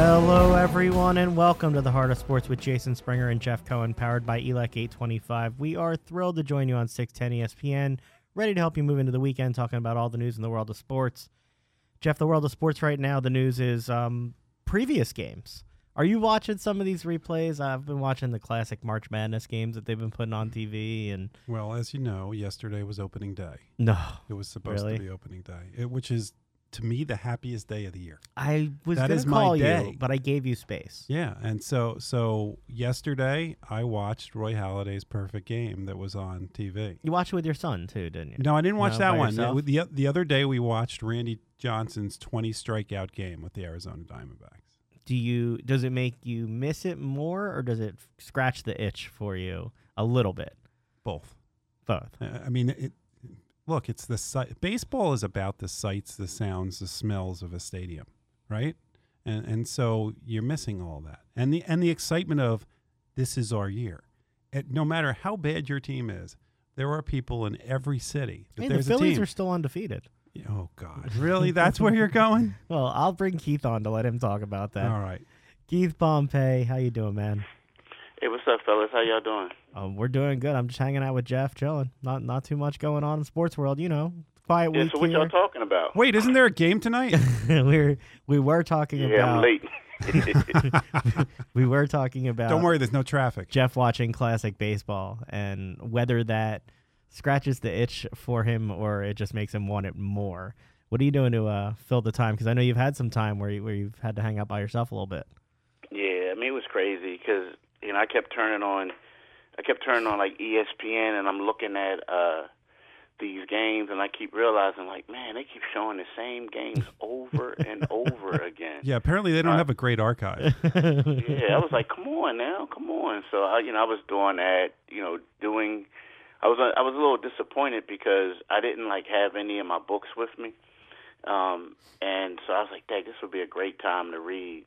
Hello, everyone, and welcome to the Heart of Sports with Jason Springer and Jeff Cohen, powered by ELEC 825. We are thrilled to join you on 610 ESPN, ready to help you move into the weekend, talking about all the news in the world of sports. Jeff, the world of sports right now, the news is um, previous games. Are you watching some of these replays? I've been watching the classic March Madness games that they've been putting on TV, and Well, as you know, yesterday was opening day. no, It was supposed Really? to be opening day, it, which is to me the happiest day of the year. I was That my call you, day. but I gave you space. Yeah, and so so yesterday I watched Roy Halladay's perfect game that was on TV. You watched it with your son too, didn't you? No, I didn't watch No, that one. yourself? The, the the other day we watched Randy Johnson's 20 strikeout game with the Arizona Diamondbacks. do you does it make you miss it more or does it scratch the itch for you a little bit Both. both I mean, it, look, it's the si- baseball is about the sights, the sounds, the smells of a stadium, right? And and so you're missing all that, and the and the excitement of this is our year. And no matter how bad your team is, there are people in every city that hey, the there's a phillies team. are still undefeated oh God, really? That's where you're going? well i'll bring keith on to let him talk about that all right. keith pompey how you doing man Hey, what's up, fellas? How y'all doing? Um, we're doing good i'm just hanging out with jeff chilling not not too much going on in sports world you know quiet Yeah, week so what here. y'all talking about? Wait, isn't there a game tonight? we're we were talking yeah, I'm about late. we were talking about Don't worry, there's no traffic. Jeff watching classic baseball and whether that scratches the itch for him or it just makes him want it more. What are you doing to uh, fill the time? Because I know you've had some time where you, where you've had to hang out by yourself a little bit. yeah, I mean it was crazy because you know I kept turning on, I kept turning on like ESPN, and I'm looking at uh these games, and I keep realizing like, man, they keep showing the same games over and over again. Yeah, apparently they don't Uh, have a great archive. yeah, I was like, come on now, come on. So I, you know, I was doing that, you know, doing. I was I was a little disappointed because I didn't like have any of my books with me, um, and so I was like, Dang, this would be a great time to read.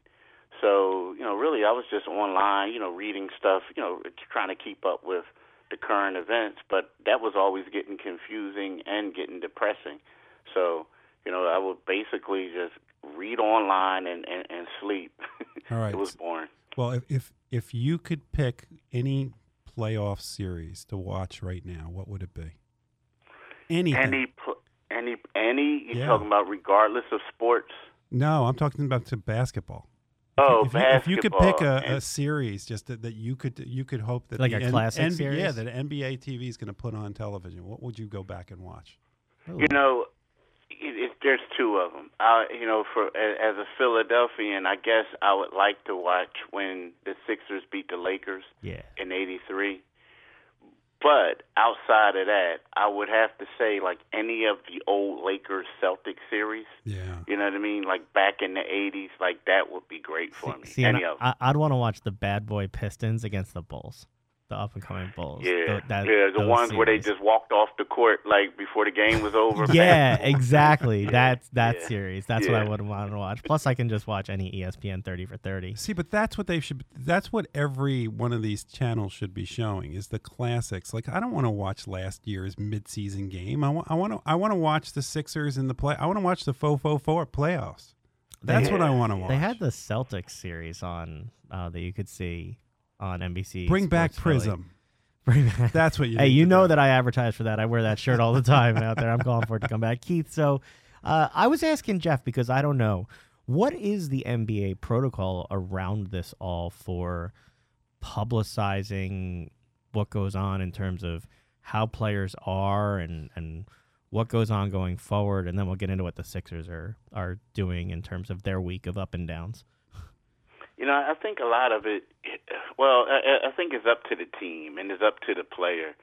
So you know, really, I was just online, you know, reading stuff, you know, trying to keep up with the current events, but that was always getting confusing and getting depressing. So you know, I would basically just read online and and, and sleep. All right. it was boring. Well, if, if if you could pick any playoff series to watch right now, what would it be? Anything. Any, pl- any, any. You Yeah. talking about regardless of sports? no, I'm talking about to basketball. If Oh, you, if, you, if you could pick a, a series just that, that you could you could hope that Like the a classic Yeah, series? that NBA TV is going to put on television. What would you go back and watch? You know, it, it, there's two of them. I, you know, for a- as a Philadelphian, I guess I would like to watch when the Sixers beat the Lakers yeah. in '83. But outside of that, I would have to say like any of the old Lakers Celtics series. Yeah. You know what I mean? Like back in the '80s, like that would be great for me. See, and any of them. I, I'd want to watch the bad boy Pistons against the Bulls, the up and coming Bulls. Yeah, Tho- that- yeah, the those ones where they just walked off the court like before the game was over. Yeah, exactly. That's that yeah, series. That's what I would want to watch. Plus, I can just watch any ESPN 30 for 30. See, but that's what they should. That's what every one of these channels should be showing is the classics. Like I don't want to watch last year's midseason game. I want. I want to. I want to watch the Sixers in the play. I want to watch the faux faux four playoffs. That's They- what I want to watch. They had the Celtics series on uh, that you could see on NBC. Bring back Sports Philly. Prism. Bring back. That's what you. hey, need you to know do. that I advertise for that. I wear that shirt all the time out there. I'm calling for it to come back, Keith. So, uh, I was asking Jeff because I don't know what is the NBA protocol around this all for publicizing what goes on in terms of how players are and and what goes on going forward, and then we'll get into what the Sixers are are doing in terms of their week of up and downs. You know, I think a lot of it. Well, I, I think it's up to the team and it's up to the player.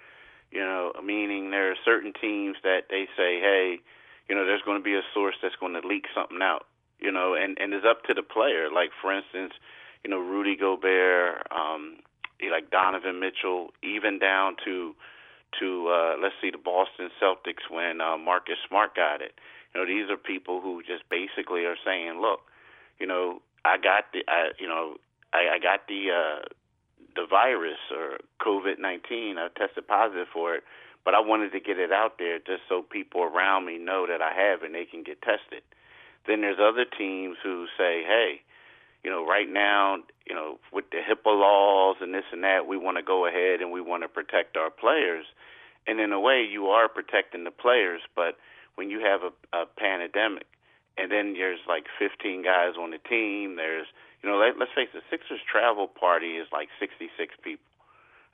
You know, meaning there are certain teams that they say, hey, you know, there's going to be a source that's going to leak something out. You know, and and it's up to the player. Like for instance, you know, Rudy Gobert, um, like Donovan Mitchell, even down to to uh, let's see the Boston Celtics when uh, Marcus Smart got it. You know, these are people who just basically are saying, look, you know, I got the, I, you know, I, I got the uh, the virus or COVID nineteen. I tested positive for it, but I wanted to get it out there just so people around me know that I have and they can get tested. Then there's other teams who say, hey, you know, right now, you know, with the HIPAA laws and this and that, we want to go ahead and we want to protect our players. And in a way, you are protecting the players, but when you have a, a pandemic, and then there's like 15 guys on the team, there's, you know, let, let's face it, Sixers travel party is like 66 people,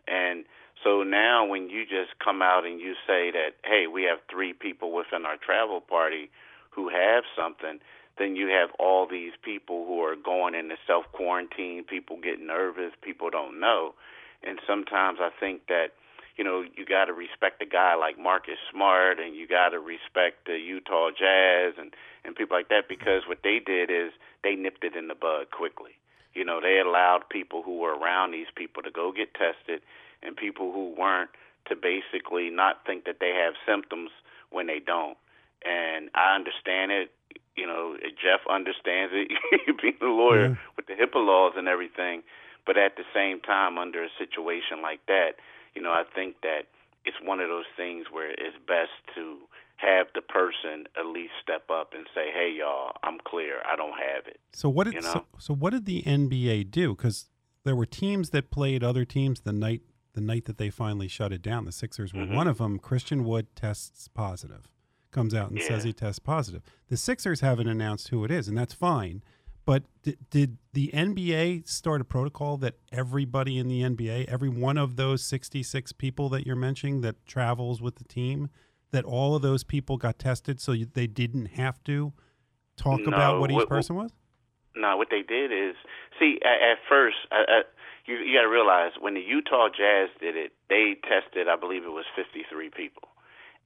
and so now when you just come out and you say that, hey, we have three people within our travel party who have something, then you have all these people who are going into self quarantine, people get nervous, people don't know. And sometimes I think that, you know, you got to respect a guy like Marcus Smart and you got to respect the Utah Jazz and, and people like that because what they did is they nipped it in the bud quickly. You know, they allowed people who were around these people to go get tested and people who weren't to basically not think that they have symptoms when they don't. And I understand it. You know, Jeff understands it, being a lawyer mm-hmm. with the HIPAA laws and everything. But at the same time, under a situation like that, you know, I think that it's one of those things where it's best to have the person at least step up and say, "Hey, y'all, I'm clear. I don't have it." So what did you know? so, so what did the NBA do? Because there were teams that played other teams the night the night that they finally shut it down. The Sixers were mm-hmm. one of them. Christian Wood tests positive, comes out and yeah. says he tests positive. The Sixers haven't announced who it is, and that's fine. But d- did the NBA start a protocol that everybody in the NBA, every one of those 66 people that you're mentioning that travels with the team, that all of those people got tested so they didn't have to talk no, about what each what, person was? No, what they did is see at, at first. I, you you got to realize when the Utah Jazz did it, they tested, I believe it was 53 people,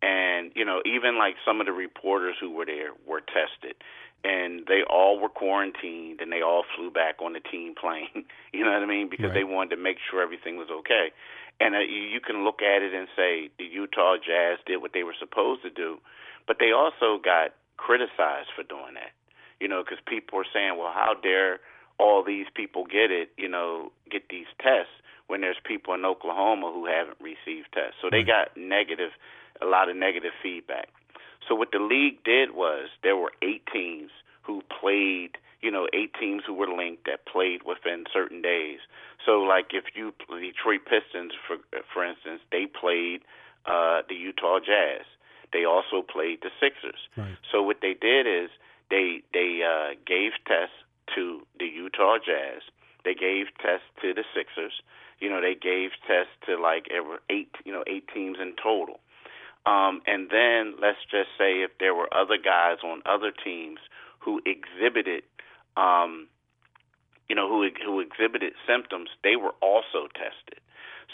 and you know even like some of the reporters who were there were tested, and they all were quarantined and they all flew back on the team plane. you know what I mean? Because right. they wanted to make sure everything was okay. And uh, you, you can look at it and say the Utah Jazz did what they were supposed to do, but they also got criticized for doing that. You know, because people were saying, "Well, how dare?" all these people get it, you know, get these tests when there's people in Oklahoma who haven't received tests. So they got negative, a lot of negative feedback. So what the league did was there were eight teams who played, you know, eight teams who were linked that played within certain days. So like if you Detroit Pistons, for for instance, they played uh, the Utah Jazz. They also played the Sixers. Right. So what they did is they they uh, gave tests to the Utah Jazz. They gave tests to the Sixers. You know, they gave tests to like eight, you know, eight teams in total. Um, and then let's just say if there were other guys on other teams who exhibited, um, you know, who who exhibited symptoms, they were also tested.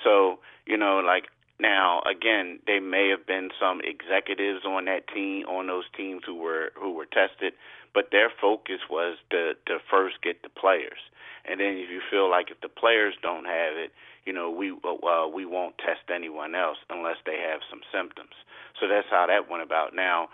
So you know, like now again, there may have been some executives on that team, on those teams who were who were tested, but their focus was to to first get the players, and then if you feel like if the players don't have it, you know we uh, we won't test anyone else unless they have some symptoms. So that's how that went about. Now,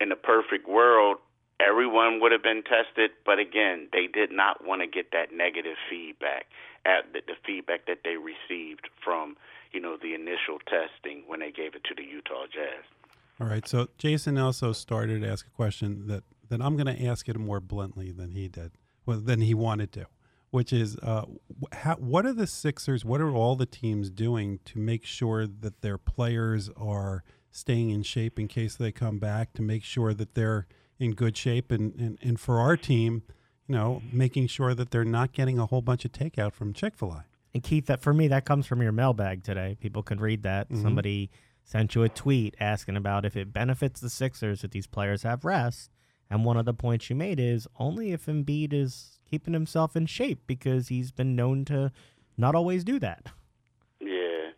in the perfect world, everyone would have been tested, but again, they did not want to get that negative feedback at the, the feedback that they received from you know the initial testing when they gave it to the Utah Jazz. All right. So Jason also started to ask a question that then I'm going to ask it more bluntly than he did, well, than he wanted to, which is, uh, how, what are the Sixers? What are all the teams doing to make sure that their players are staying in shape in case they come back? To make sure that they're in good shape, and and, and for our team, you know, making sure that they're not getting a whole bunch of takeout from Chick Fil A. And Keith, that for me, that comes from your mailbag today. People can read that. Mm-hmm. Somebody sent you a tweet asking about if it benefits the Sixers that these players have rest and one of the points you made is only if Embiid is keeping himself in shape because he's been known to not always do that. Yeah,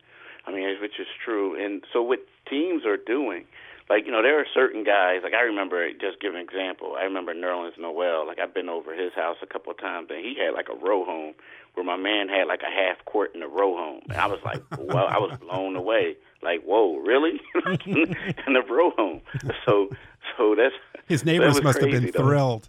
I mean, which is true. And so what teams are doing, like you know, there are certain guys. Like I remember, just give an example. I remember Nerlens Noel. Like I've been over his house a couple of times, and he had like a row home where my man had like a half court in a row home. And I was like, well, I was blown away. Like, whoa, really? in the row home. So, so that's his neighbors must crazy, have been though. thrilled.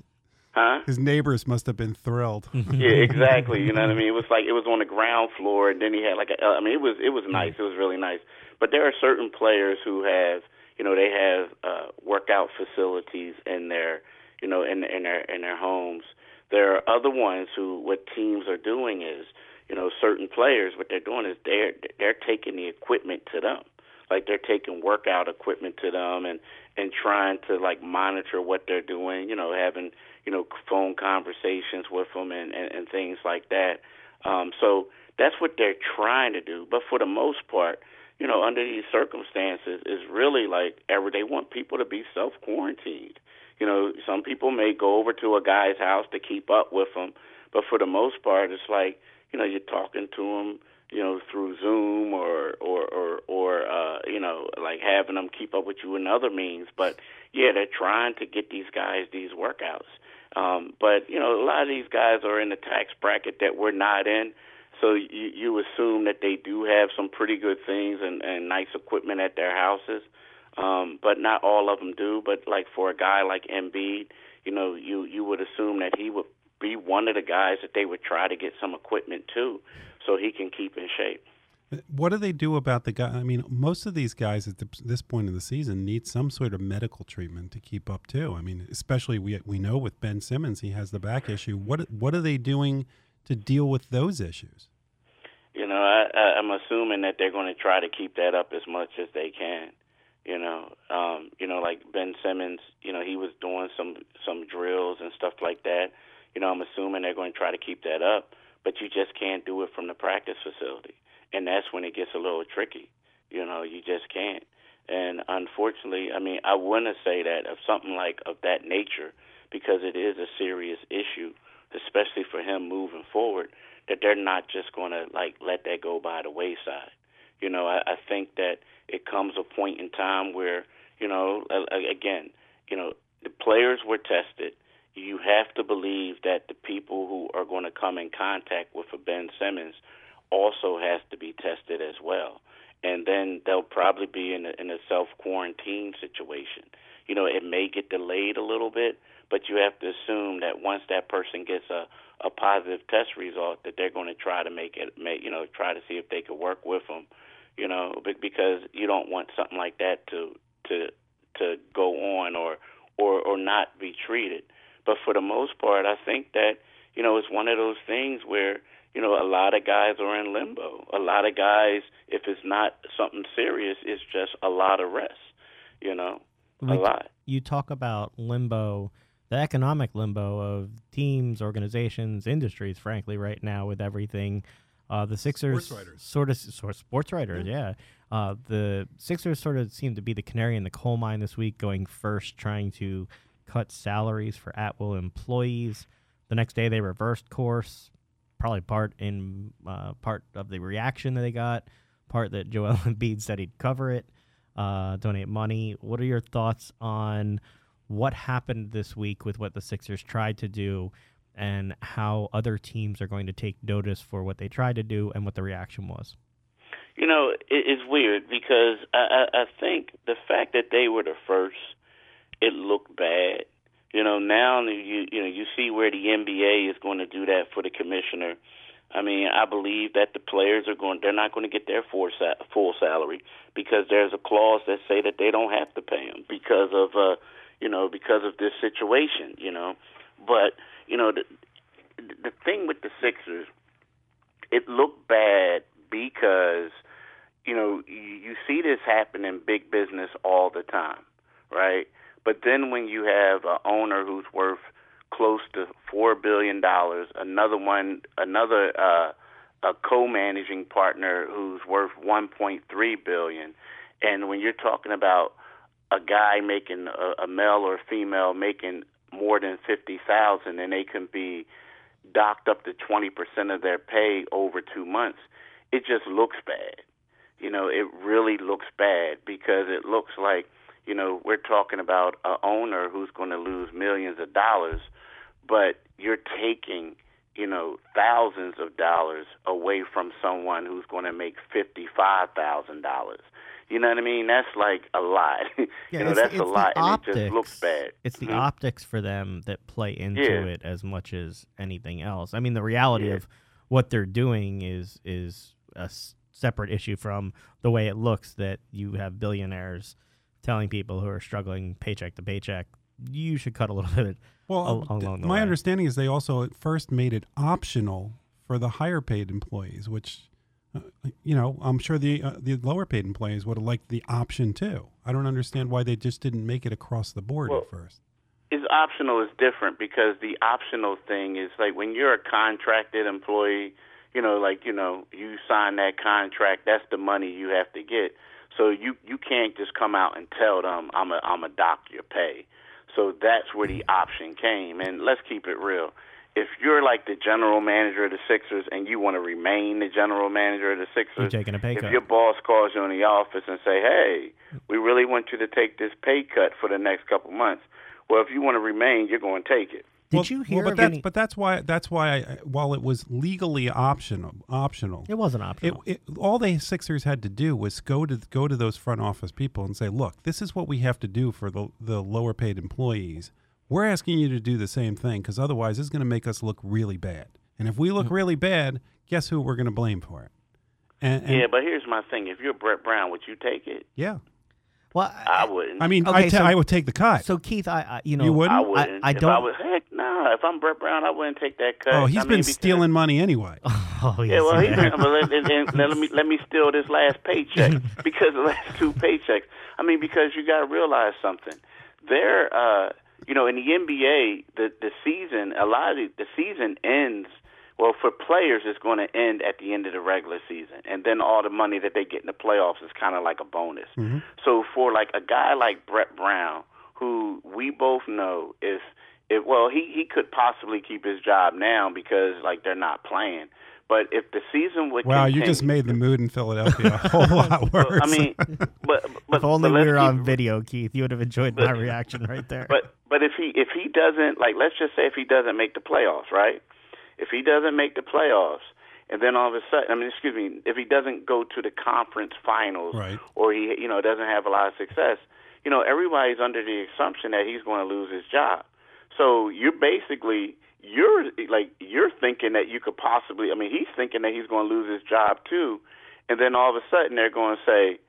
Huh? His neighbors must have been thrilled. yeah, exactly. You know what I mean? It was like it was on the ground floor, and then he had like a. I mean, it was it was nice. It was really nice. But there are certain players who have, you know, they have uh, workout facilities in their, you know, in in their in their homes there are other ones who what teams are doing is, you know, certain players what they're doing is they're they're taking the equipment to them. Like they're taking workout equipment to them and and trying to like monitor what they're doing, you know, having, you know, phone conversations with them and and, and things like that. Um so that's what they're trying to do. But for the most part, you know, under these circumstances, is really like every they want people to be self quarantined. You know, some people may go over to a guy's house to keep up with him, but for the most part, it's like you know you're talking to him, you know, through Zoom or or or or uh, you know, like having them keep up with you in other means. But yeah, they're trying to get these guys these workouts. Um, but you know, a lot of these guys are in the tax bracket that we're not in. So you, you assume that they do have some pretty good things and, and nice equipment at their houses um, but not all of them do. But like for a guy like Embiid, you know, you you would assume that he would be one of the guys that they would try to get some equipment to, so he can keep in shape. What do they do about the guy? I mean, most of these guys at the, this point in the season need some sort of medical treatment to keep up too. I mean, especially we we know with Ben Simmons, he has the back issue. What what are they doing to deal with those issues? You know, I, I, I'm assuming that they're going to try to keep that up as much as they can. You know, um, you know, like Ben Simmons, you know, he was doing some some drills and stuff like that. You know, I'm assuming they're going to try to keep that up, but you just can't do it from the practice facility, and that's when it gets a little tricky. You know, you just can't. And unfortunately, I mean, I to say that of something like of that nature, because it is a serious issue, especially for him moving forward, that they're not just going to like let that go by the wayside. You know, I, I think that it comes a point in time where, you know, again, you know, the players were tested. You have to believe that the people who are going to come in contact with a Ben Simmons also has to be tested as well. And then they'll probably be in a, in a self quarantine situation. You know, it may get delayed a little bit, but you have to assume that once that person gets a a positive test result, that they're going to try to make it, make, you know, try to see if they could work with them you know, because you don't want something like that to to to go on or or or not be treated. But for the most part, I think that you know it's one of those things where lot of guys are in limbo. A lot of guys, if it's not something serious, it's just a lot of rest. You know, a lot. You talk about limbo the economic limbo of teams, organizations, industries, frankly, right now with everything uh, the Sixers sort of sort of sports writers, yeah. yeah. Uh, the Sixers sort of seem to be the canary in the coal mine this week, going first, trying to cut salaries for at will employees. The next day, they reversed course, probably part in uh, part of the reaction that they got, part that Joel Embiid said he'd cover it, uh, donate money. What are your thoughts on what happened this week with what the Sixers tried to do? and how other teams are going to take notice for what they tried to do and what the reaction was? You know, it, it's weird because I, I, I think the fact that they were the first, it looked bad. You know, now you you know you see where the NBA is going to do that for the commissioner. I mean, I believe that the players are going they're not going to get their full full salary because there's a clause that say that they don't have to pay them because of uh you know because of this situation, you know. But you know, the, the thing with the Sixers, it looked bad because, you know, you, you see this happen in big business all the time, right? But then when you have an owner who's worth close to four billion dollars, another one, another uh, a co-managing partner who's worth 1.3 billion, and when you're talking about a guy making a, a male or female making more than fifty thousand, and they can be docked up to twenty percent of their pay over two months. It just looks bad. You know, it really looks bad because it looks like talking about a owner who's going to lose millions of dollars, but you're taking you know thousands of dollars away from someone who's going to make fifty five thousand dollars you know what I mean? That's like a lot. Yeah, you know, that's a lot, optics, and it just looks bad. It's the mm-hmm. optics for them that play into yeah. it as much as anything else. I mean, the reality yeah. of what they're doing is is a separate issue from the way it looks that you have billionaires telling people who are struggling paycheck to paycheck, you should cut a little bit Well, al- along the my way. understanding is they also at first made it optional for the higher paid employees, which, uh, you know, I'm sure the uh, the lower paid employees would have liked the option too. I don't understand why they just didn't make it across the board Well, at first. is optional is different because the optional thing is like when you're a contracted employee, you know, like you know, you sign that contract, that's the money you have to get. So you you can't just come out and tell them I'm a I'm a dock your pay. So that's where the option came. And let's keep it real. If you're like the general manager of the Sixers and you want to remain the general manager of the Sixers, You're taking a pay if cut. your boss calls you in the office and say, "Hey, we really want you to take this pay cut for the next couple months," well, if you want to remain, you're going to take it. Did well, you hear Well, but of that's any? but that's why that's why I, while it was legally optional optional, it wasn't optional. it all the Sixers had to do was go to go to those front office people and say, "Look, this is what we have to do for the the lower paid employees. We're asking you to do the same thing because otherwise, this is going to make us look really bad. And if we look mm-hmm. really bad, guess who we're going to blame for it?" And, and yeah, but here's my thing: if you're Brett Brown, would you take it? yeah, well, I wouldn't. I mean, Okay, I ta- so- I would take the cut. so Keith, I, I you know, You wouldn't? I wouldn't. I I don't- was heck no. If I'm Brett Brown, I wouldn't take that cut. oh, he's I mean, been because- stealing money anyway. Oh, yes, Yeah, well, he he, has. but let, and- and let me let me steal this last paycheck because the last two paychecks. I mean, because you got to realize something. There, uh, you know, in the NBA, the the season, a lot of the, the season ends. Well, for players, it's going to end at the end of the regular season, and then all the money that they get in the playoffs is kind of like a bonus. So for like a guy like Brett Brown, who we both know is, if well, he he could possibly keep his job now because like they're not playing. But if the season would Wow, you just made the mood in Philadelphia a whole lot worse. Well, I mean, but but if only but we let's were keep- on video, Keith, you would have enjoyed my reaction right there. But but if he if he doesn't like, let's just say if he doesn't make the playoffs, right? If he doesn't make the playoffs, and then all of a sudden, I mean, excuse me, if he doesn't go to the conference finals, Right. or he you know doesn't have a lot of success, you know, everybody's under the assumption that he's going to lose his job. So you're basically you're like you're thinking that you could possibly. I mean, he's thinking that he's going to lose his job too, and then all of a sudden they're going to say,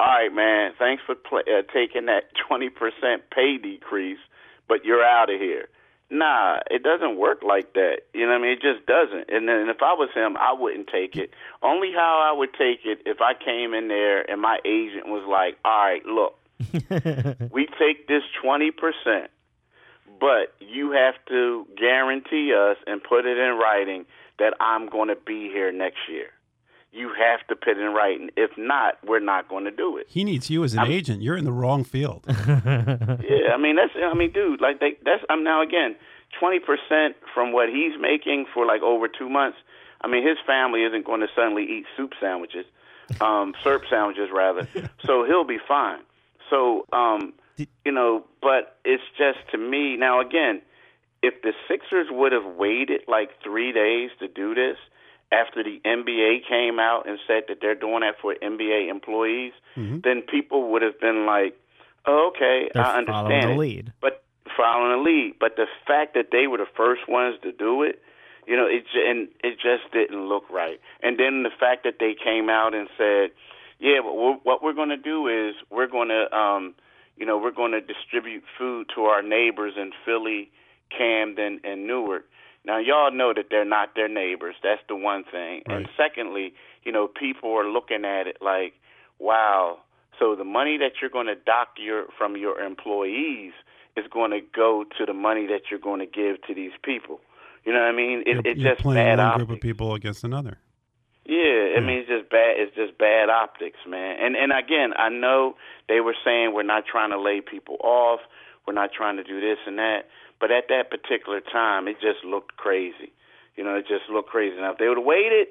"All right, man, thanks for pl- uh, taking that twenty percent pay decrease, but you're out of here." Nah, it doesn't work like that. You know what I mean? It just doesn't. And then if I was him, I wouldn't take it. Only how I would take it if I came in there and my agent was like, "All right, look, we take this 20%, but you have to guarantee us and put it in writing that I'm going to be here next year. You have to put it in writing. If not, we're not going to do it. he needs you as an agent. You're in the wrong field. Yeah, I mean that's I mean, dude, like they that's I'm now again, 20% from what he's making for like over 2 months. I mean, his family isn't going to suddenly eat soup sandwiches. Um syrup sandwiches rather. So he'll be fine. So um Did- you know, but it's just to me now again, if the Sixers would have waited like 3 days to do this after the NBA came out and said that they're doing that for NBA employees, then people would have been like, oh, "Okay, They're I following understand." the lead. but following the lead. But the fact that they were the first ones to do it, you know, it and it just didn't look right. And then the fact that they came out and said, "Yeah, but we're, what we're going to do is we're going to, um, you know, we're going to distribute food to our neighbors in Philly, Camden, and Newark." Now, y'all know that they're not their neighbors. That's the one thing. And secondly, you know, people are looking at it like, wow, so the money that you're going to dock your from your employees is going to go to the money that you're going to give to these people. You know what I mean? It, you're, it's you're just playing bad one optics. group of people against another. Yeah, I Yeah. Hmm. mean it's just bad. It's just bad optics, man. And and again, I know they were saying we're not trying to lay people off, we're not trying to do this and that, but at that particular time, it just looked crazy. You know, it just looked crazy. Now, if they would have waited,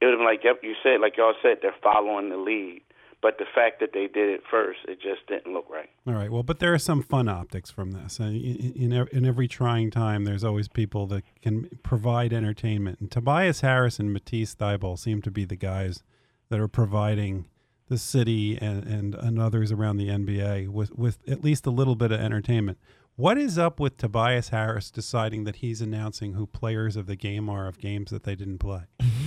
it would have been like, yep, you said, like y'all said, they're following the lead. But the fact that they did it first, it just didn't look right. All right. Well, but there are some fun optics from this. Uh, In, in, in every trying time, there's always people that can provide entertainment. And Tobias Harris and Matisse Thybulle seem to be the guys that are providing the city and, and, and others around the NBA with, with at least a little bit of entertainment. What is up with Tobias Harris deciding that he's announcing who players of the game are of games that they didn't play?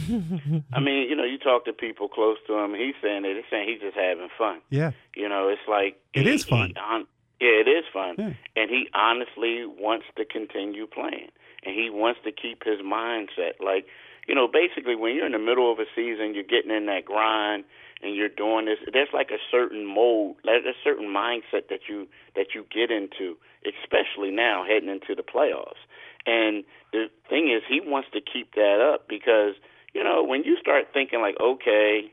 I mean, you know, you talk to people close to him, he's saying that he's saying he's just having fun. Yeah. You know, it's like It he- is fun. hon- Yeah, it is fun. Yeah. And he honestly wants to continue playing. And he wants to keep his mindset. Like, you know, basically when you're in the middle of a season, you're getting in that grind and you're doing this, there's like a certain mode, there's a certain mindset that you that you get into, especially now heading into the playoffs. And the thing is he wants to keep that up because, you know, when you start thinking like, okay,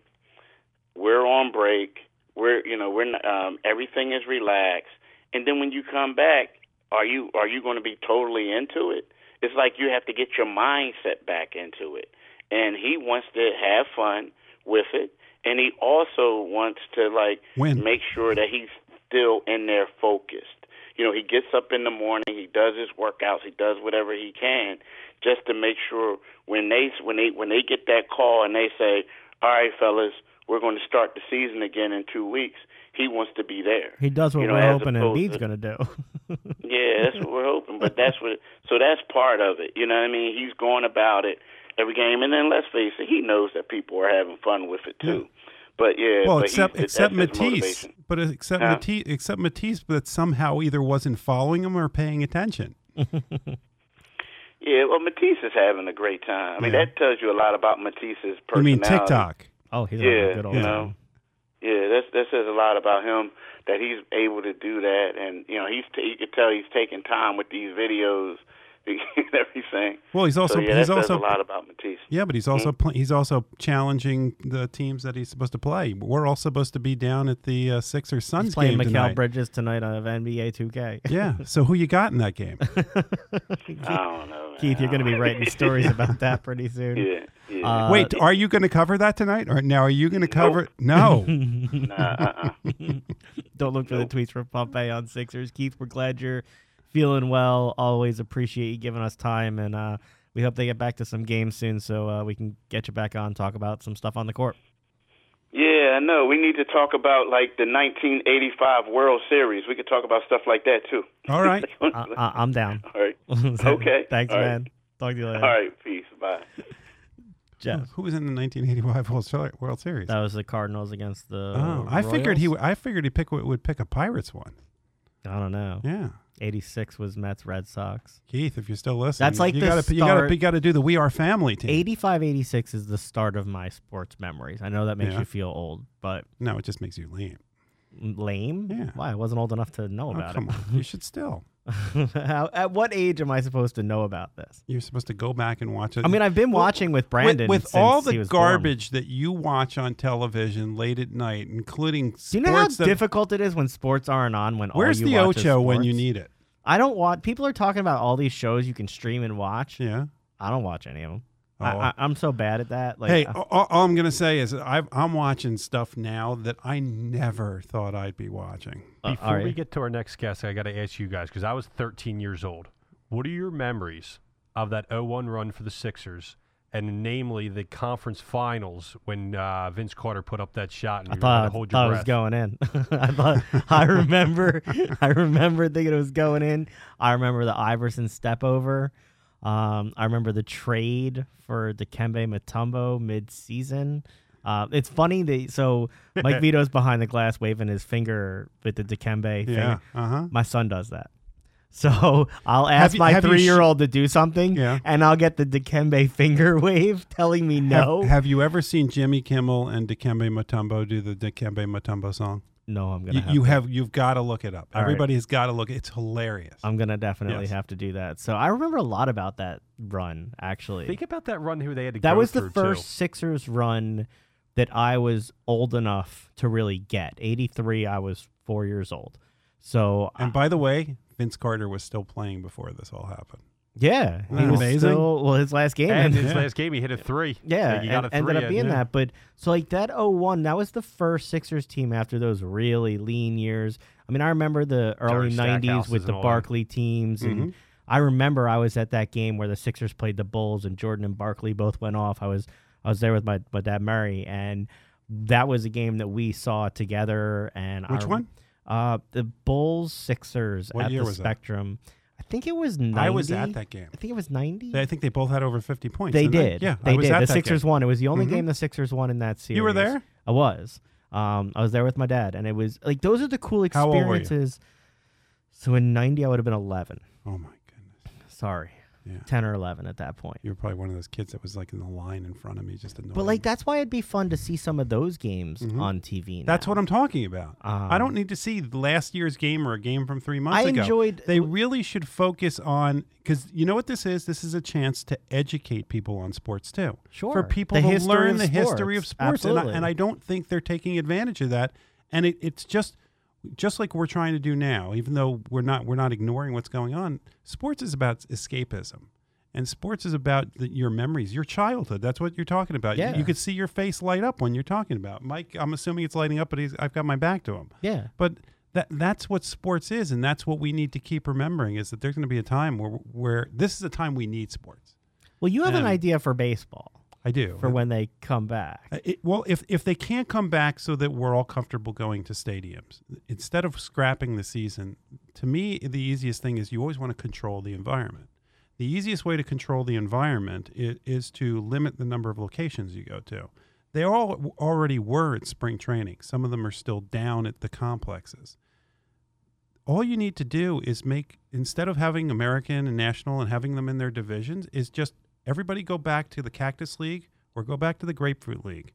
we're on break, we're you know, we're um everything is relaxed and then when you come back, are you are you going to be totally into it? It's like you have to get your mindset back into it. And he wants to have fun with it, and he also wants to like Win. make sure that he's still in there focused. You know, he gets up in the morning, he does his workouts, he does whatever he can just to make sure when they when they when they get that call and they say, "All right, fellas, we're going to start the season again in 2 weeks." He wants to be there. He does what You know, we're hoping Embiid's going to do. Yeah, that's what we're hoping. But that's what. So that's part of it. You know what I mean? He's going about it every game, and then let's face it, he knows that people are having fun with it too. But yeah, Well, but except he's, except that's Matisse, motivation. but except Huh? Matisse, except Matisse, that somehow either wasn't following him or paying attention. Yeah, well, Matisse is having a great time. I mean, Yeah. that tells you a lot about Matisse's personality. I mean personality. TikTok. oh, he's Yeah, a good old you time. know. Yeah, that's that says a lot about him that he's able to do that, and you know, he's t- you can tell he's taking time with these videos and everything. Well, he's also so yeah, he's also a lot about Matisse. yeah, but he's also pl- he's also challenging the teams that he's supposed to play. We're all supposed to be down at the uh, Sixers Suns He's playing game Mikal tonight. Bridges tonight of NBA 2K. Yeah. So who you got in that game? I don't know. man. Keith, you're going to be writing stories about that pretty soon. Yeah, yeah. Uh, Wait, are you going to cover that tonight? Or now are you going to cover? No. nah, uh-uh. Don't look for Nope. the tweets from Pompey on Sixers. Keith, we're glad you're feeling well. Always appreciate you giving us time, and uh, we hope they get back to some games soon so uh, we can get you back on talk about some stuff on the court. Yeah, I know. We need to talk about like the 1985 World Series. We could talk about stuff like that too. All right. I, I, I'm down. All right. Okay. Thanks, All right. man. Talk to you later. All right. Peace. Bye. Jeff. Who was in the 1985 World Series? That was the Cardinals against the. oh, I figured he Royals? I figured he pick would pick a Pirates one. I don't know. Yeah. 86 was Mets Red Sox. Keith, if you're still listening, That's like you the gotta you gotta start- you gotta do the We Are Family team. 85 86 is the start of my sports memories. I know that makes Yeah. you feel old, but No, it just makes you lame. lame? Yeah. Why? I wasn't old enough to know Oh, about come it. on, you should still. At what age am I supposed to know about this? You're supposed to go back and watch it. I mean, I've been watching with with, Brandon with since all the was born. garbage that you watch on television late at night, including Do you know how that- difficult it is when sports aren't on? When Where's the watch Ocho when you need it? I don't want. People are talking about all these shows you can stream and watch. Yeah. I don't watch any of them. Oh. I, I, I'm so bad at that. Like, hey, I- all, all I'm gonna say is I've, I'm watching stuff now that I never thought I'd be watching. uh, Before all right. we get to our next guest, I got to ask you guys because I was 13 years old. What are your memories of that 0-1 run for the Sixers, and namely the conference finals when uh, Vince Carter put up that shot and I you had thought, to hold thought your it was going in. I thought I remember I remember thinking it was going in. I remember the Iverson step over. Um, I remember the trade for Dikembe Mutombo mid season. Uh, it's funny that so Mike Vito's behind the glass waving his finger with the Dikembe Yeah. thing. Uh huh. My son does that. So I'll ask you- my sh- three year old to do something, Yeah. and I'll get the Dikembe finger wave telling me no. Have, have you ever seen Jimmy Kimmel and Dikembe Mutombo do the Dikembe Mutombo song? No, I'm gonna. You, have you to. have you've got to look it up. All right. Everybody has got to look. It's hilarious. I'm gonna definitely Yes. have to do that. So I remember a lot about that run. Actually, Think about that run who they had to that go was the through, first too. Sixers run that I was old enough to really get. '83, I was four years old. So and by the way, Vince Carter was still playing before this all happened. Yeah, he that was amazing? still well. His last game, And his Yeah. last game, he hit a three. yeah, Like, he got and- a ended up being yeah. that. But so like that 01, that was the first Sixers team after those really lean years. I mean, I remember the early '90s with the and that. Barkley teams and. Mhm. I remember I was at that game where the Sixers played the Bulls and Jordan and Barkley both went off. I was I was there with my, my dad Murray and that was a game that we saw together and Which I, one? Uh the Bulls Sixers What at the Spectrum. that? I think it was 90. I was at that game. I think it was 90. I think they both had over 50 points. They didn't. Yeah, they did. The Sixers game. won. It was the only Mhm. game the Sixers won in that series. You were there? I was. Um, I was there with my dad, and it was like those are the cool How old were you? experiences. So in 90, I would have been 11. Oh my goodness. Sorry. Yeah. 10 or 11 at that point. You were probably one of those kids that was like in the line in front of me, just annoying. But like that's why it'd be fun to see some of those games Mhm. on TV. That's what I'm talking about. I Um, don't need to see last year's game or a game from three months I ago. enjoyed. They really should focus on because you know what this is. This is a chance to educate people on sports too. sure For people The to learn the history of sports, and I, and I don't think they're taking advantage of that. And it, it's just just like we're trying to do now. Even though we're not we're not ignoring what's going on. Sports is about escapism. And sports is about the, your memories, your childhood. That's what you're talking about. You- Yeah. You, could see your face light up when you're talking about Mike. I'm assuming it's lighting up, but he's, I've got my back to him. yeah. But that that's what sports is, and that's what we need to keep remembering is that there's going to be a time where where this is a time we need sports. Well, you have an idea for baseball I do. for when they come back. Uh, it, well, if if they can't come back so that we're all comfortable going to stadiums instead of scrapping the season, to me the easiest thing is you always want to control the environment. The easiest way to control the environment is, is to limit the number of locations you go to. They all already were at spring training. Some of them are still down at the complexes. All you need to do is make instead of having American and national and having them in their divisions is just everybody go back to the Cactus League or go back to the Grapefruit League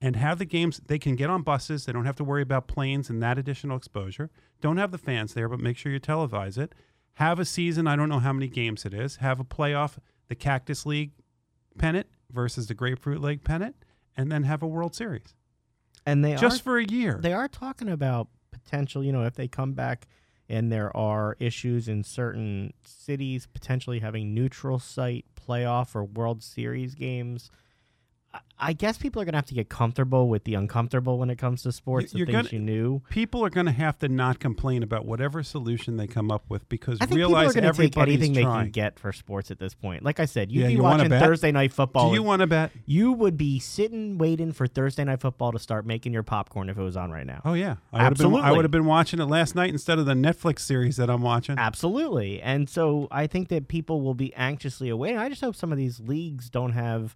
and have the games. They can get on buses. They don't have to worry about planes and that additional exposure. Don't have the fans there, but make sure you televise it. Have a season. I don't know how many games it is. Have a playoff, the Cactus League pennant versus the Grapefruit League pennant, and then have a World Series And they just are for a year. they are talking about potential. You know, if they come back and there are issues in certain cities, potentially having neutral site playoff or World Series games. I- guess people are gonna have to get comfortable with the uncomfortable when it comes to sports. you're the things gonna- you knew. People are going to have to not complain about whatever solution they come up with because I think people are going to take everybody's anything they can get for sports at this point. Like I said, you'd Yeah, be you watching? Thursday night football. Do you want to bet? you would be sitting waiting for Thursday night football to start making your popcorn if it was on right now. Oh yeah, I would have been. I would have been watching it last night instead of the Netflix series that I'm watching. Absolutely. And so I think that people will be anxiously awaiting. I just hope some of these leagues don't have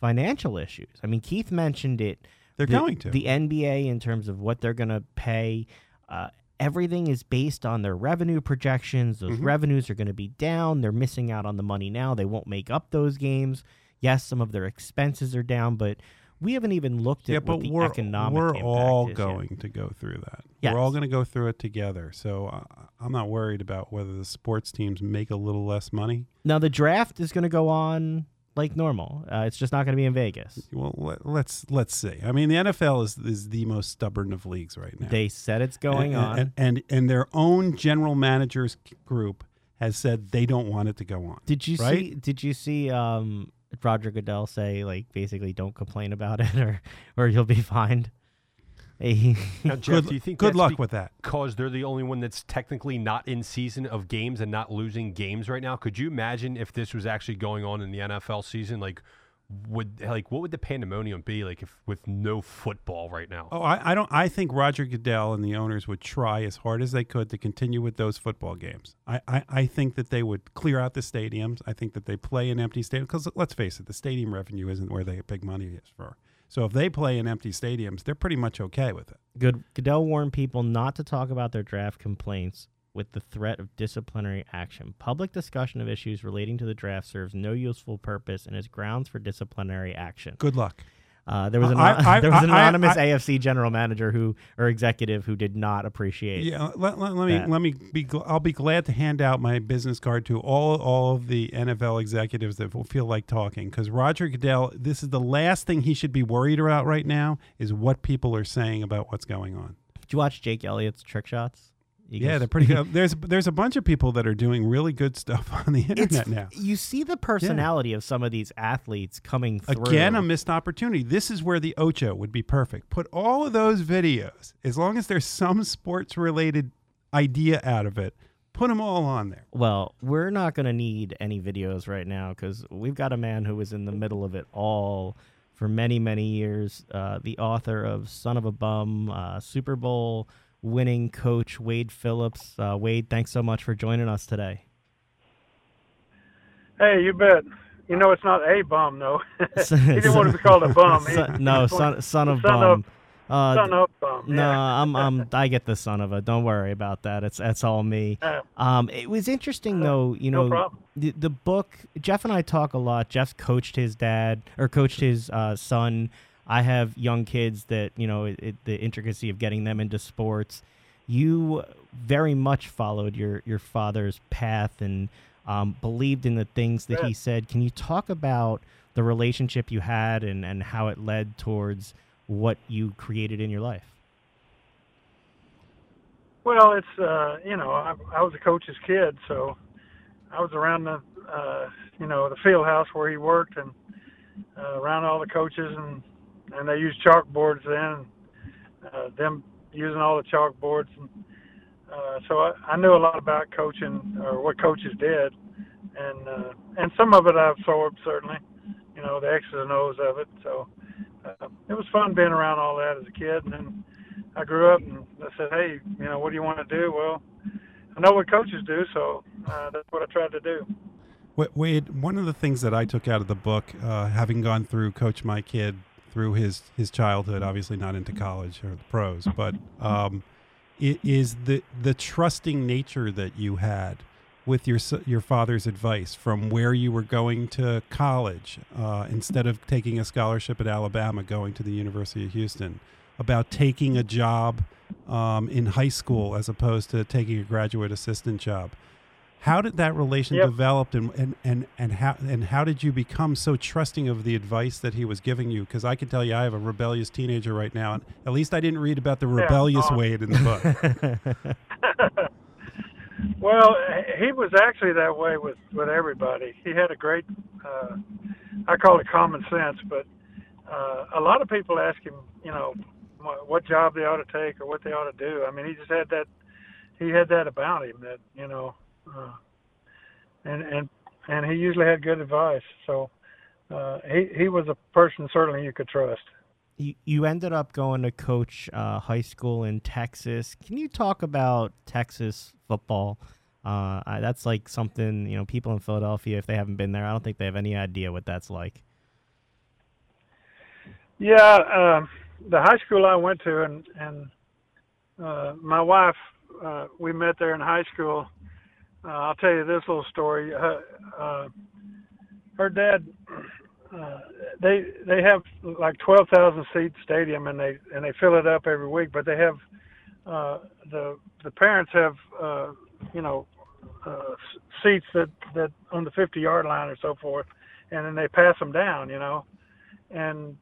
financial issues. I mean, Keith mentioned it. They're the, going to. The NBA, in terms of what they're going to pay, uh, everything is based on their revenue projections. Those Mhm. revenues are going to be down. They're missing out on the money now. They won't make up those games. Yes, some of their expenses are down, but we haven't even looked at yeah, but we're we're all is yet. going to go through that. Yes. We're all going to go through it together. So uh, I'm not worried about whether the sports teams make a little less money. Now the draft is going to go on like normal. Uh, it's just not going to be in Vegas. Well, let, let's let's see. I mean, the NFL is is the most stubborn of leagues right now. They said it's going and, on. and, and and their own general managers group has said they don't want it to go on. did you see? Did you see? Um, Roger Goodell say like basically don't complain about it or or you'll be fined. Now, Jeff, good do you think good luck with that. because they're the only one that's technically not in season of games and not losing games right now? Could you imagine if this was actually going on in the NFL season? Like, would like what would the pandemonium be like if with no football right now? Oh, I, I don't. I think Roger Goodell and the owners would try as hard as they could to continue with those football games. I, I, I think that they would clear out the stadiums. I think that they play in empty stadiums because let's face it, the stadium revenue isn't where the big money is for. So if they play in empty stadiums, they're pretty much okay with it. Good Goodell warned people not to talk about their draft complaints with the threat of disciplinary action. Public discussion of issues relating to the draft serves no useful purpose and is grounds for disciplinary action. Good luck. Uh, there was an I- I- there was an anonymous I- AFC general manager who or executive who did not appreciate. Yeah, let, let, let me let me be. gl- I'll be glad to hand out my business card to all all of the NFL executives that will feel like talking because Roger Goodell. This is the last thing he should be worried about right now is what people are saying about what's going on. Did you watch Jake Elliott's trick shots? Yeah, they're pretty good. There's there's a bunch of people that are doing really good stuff on the It's internet now. you see the personality of some of these athletes coming through. Again, a missed opportunity. This is where the Ocho would be perfect. Put all of those videos, as long as there's some sports related idea out of it, put them all on there. Well, we're not going to need any videos right now because we've got a man who was in the middle of it all for many, many years. Uh, the author of Son of a Bum, uh, Super Bowl winning coach Wade Phillips. Uh, Wade, thanks so much for joining us today. Hey, you bet. You know it's not a bum though. he didn't want to be called a bum. Son- no, son, son of son bum. Uh, son of um, no. I'm, I'm, I get the son of a. Don't worry about that. It's that's all me. Uh, Um, it was interesting though. You know, problem. the the book. Jeff and I talk a lot. Jeff coached his dad or coached his uh, son. I have young kids that you know it, it, the intricacy of getting them into sports. You very much followed your your father's path and um, believed in the things that he said. Can you talk about the relationship you had and and how it led towards what you created in your life? Well, it's uh, you know I, I was a coach's kid, so I was around the uh, you know the field house where he worked and uh, around all the coaches and and they used chalkboards then. Uh, them using all the chalkboards and uh, so I, I knew a lot about coaching or what coaches did, and uh, and some of it I absorbed certainly, you know the X's and O's of it. So uh, it was fun being around all that as a kid, and then I grew up and I said, hey, you know, what do you want to do? Well, I know what coaches do, so uh, that's what I tried to do. Wade, one of the things that I took out of the book, uh, having gone through Coach My Kid through his his childhood, obviously not into college or the pros, but um, i- is the the trusting nature that you had with your your father's advice from where you were going to college uh, instead of taking a scholarship at Alabama, going to the University of Houston, about taking a job um, in high school as opposed to taking a graduate assistant job. How did that relation Yep. develop, and, and, and, and how and how did you become so trusting of the advice that he was giving you? Because I can tell you, I have a rebellious teenager right now, and at least I didn't read about the Yeah, rebellious oh. Wade in the book. well, he was actually that way with with everybody. He had a great, uh, I call it common sense, but uh, a lot of people ask him, you know, what, what job they ought to take or what they ought to do. I mean, he just had that, he had that about him that you know, uh, and and and he usually had good advice. So uh, he he was a person certainly you could trust. you, you ended up going to coach uh, high school in Texas. Can you talk about Texas football? Uh, I, that's like something you know people in Philadelphia, if they haven't been there, I don't think they have any idea what that's like. Yeah, um, the high school I went to, and and uh, my wife, uh, we met there in high school. Uh, I'll tell you this little story. Uh, uh, her dad, uh, they they have like twelve thousand seat stadium, and they and they fill it up every week. But they have uh, the the parents have uh, you know uh, seats that that on the fifty yard line or so forth, and then they pass them down, you know, and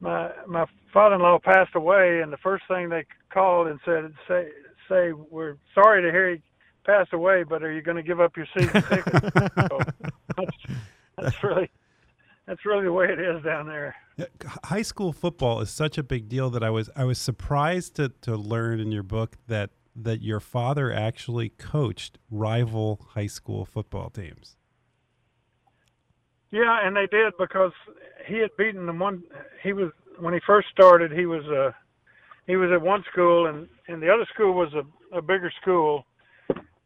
my my father-in-law passed away, and the first thing they called and said, "Say, say, we're sorry to hear he passed away, but are you going to give up your seat and ticket?" so that's, that's really that's really the way it is down there. High school football is such a big deal that I was I was surprised to, to learn in your book that that your father actually coached rival high school football teams. Yeah, and they did because he had beaten them one. He was when he first started. He was a he was at one school, and and the other school was a, a bigger school,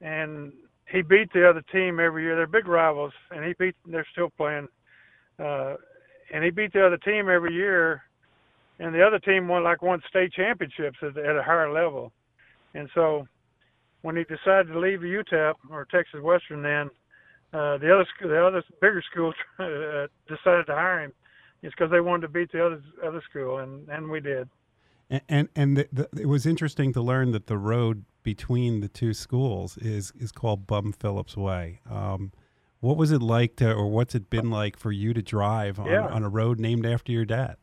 and he beat the other team every year. They're big rivals, and he beat. They're still playing, uh, and he beat the other team every year, and the other team won like won state championships at, at a higher level, and so when he decided to leave UTEP or Texas Western, then uh, the other the other bigger school uh, decided to hire him. It's because they wanted to beat the other other school, and and we did. And and, and the, the, it was interesting to learn that the road between the two schools is is called Bum Phillips Way. Um, what was it like to, or what's it been like for you to drive on, Yeah. on a road named after your dad?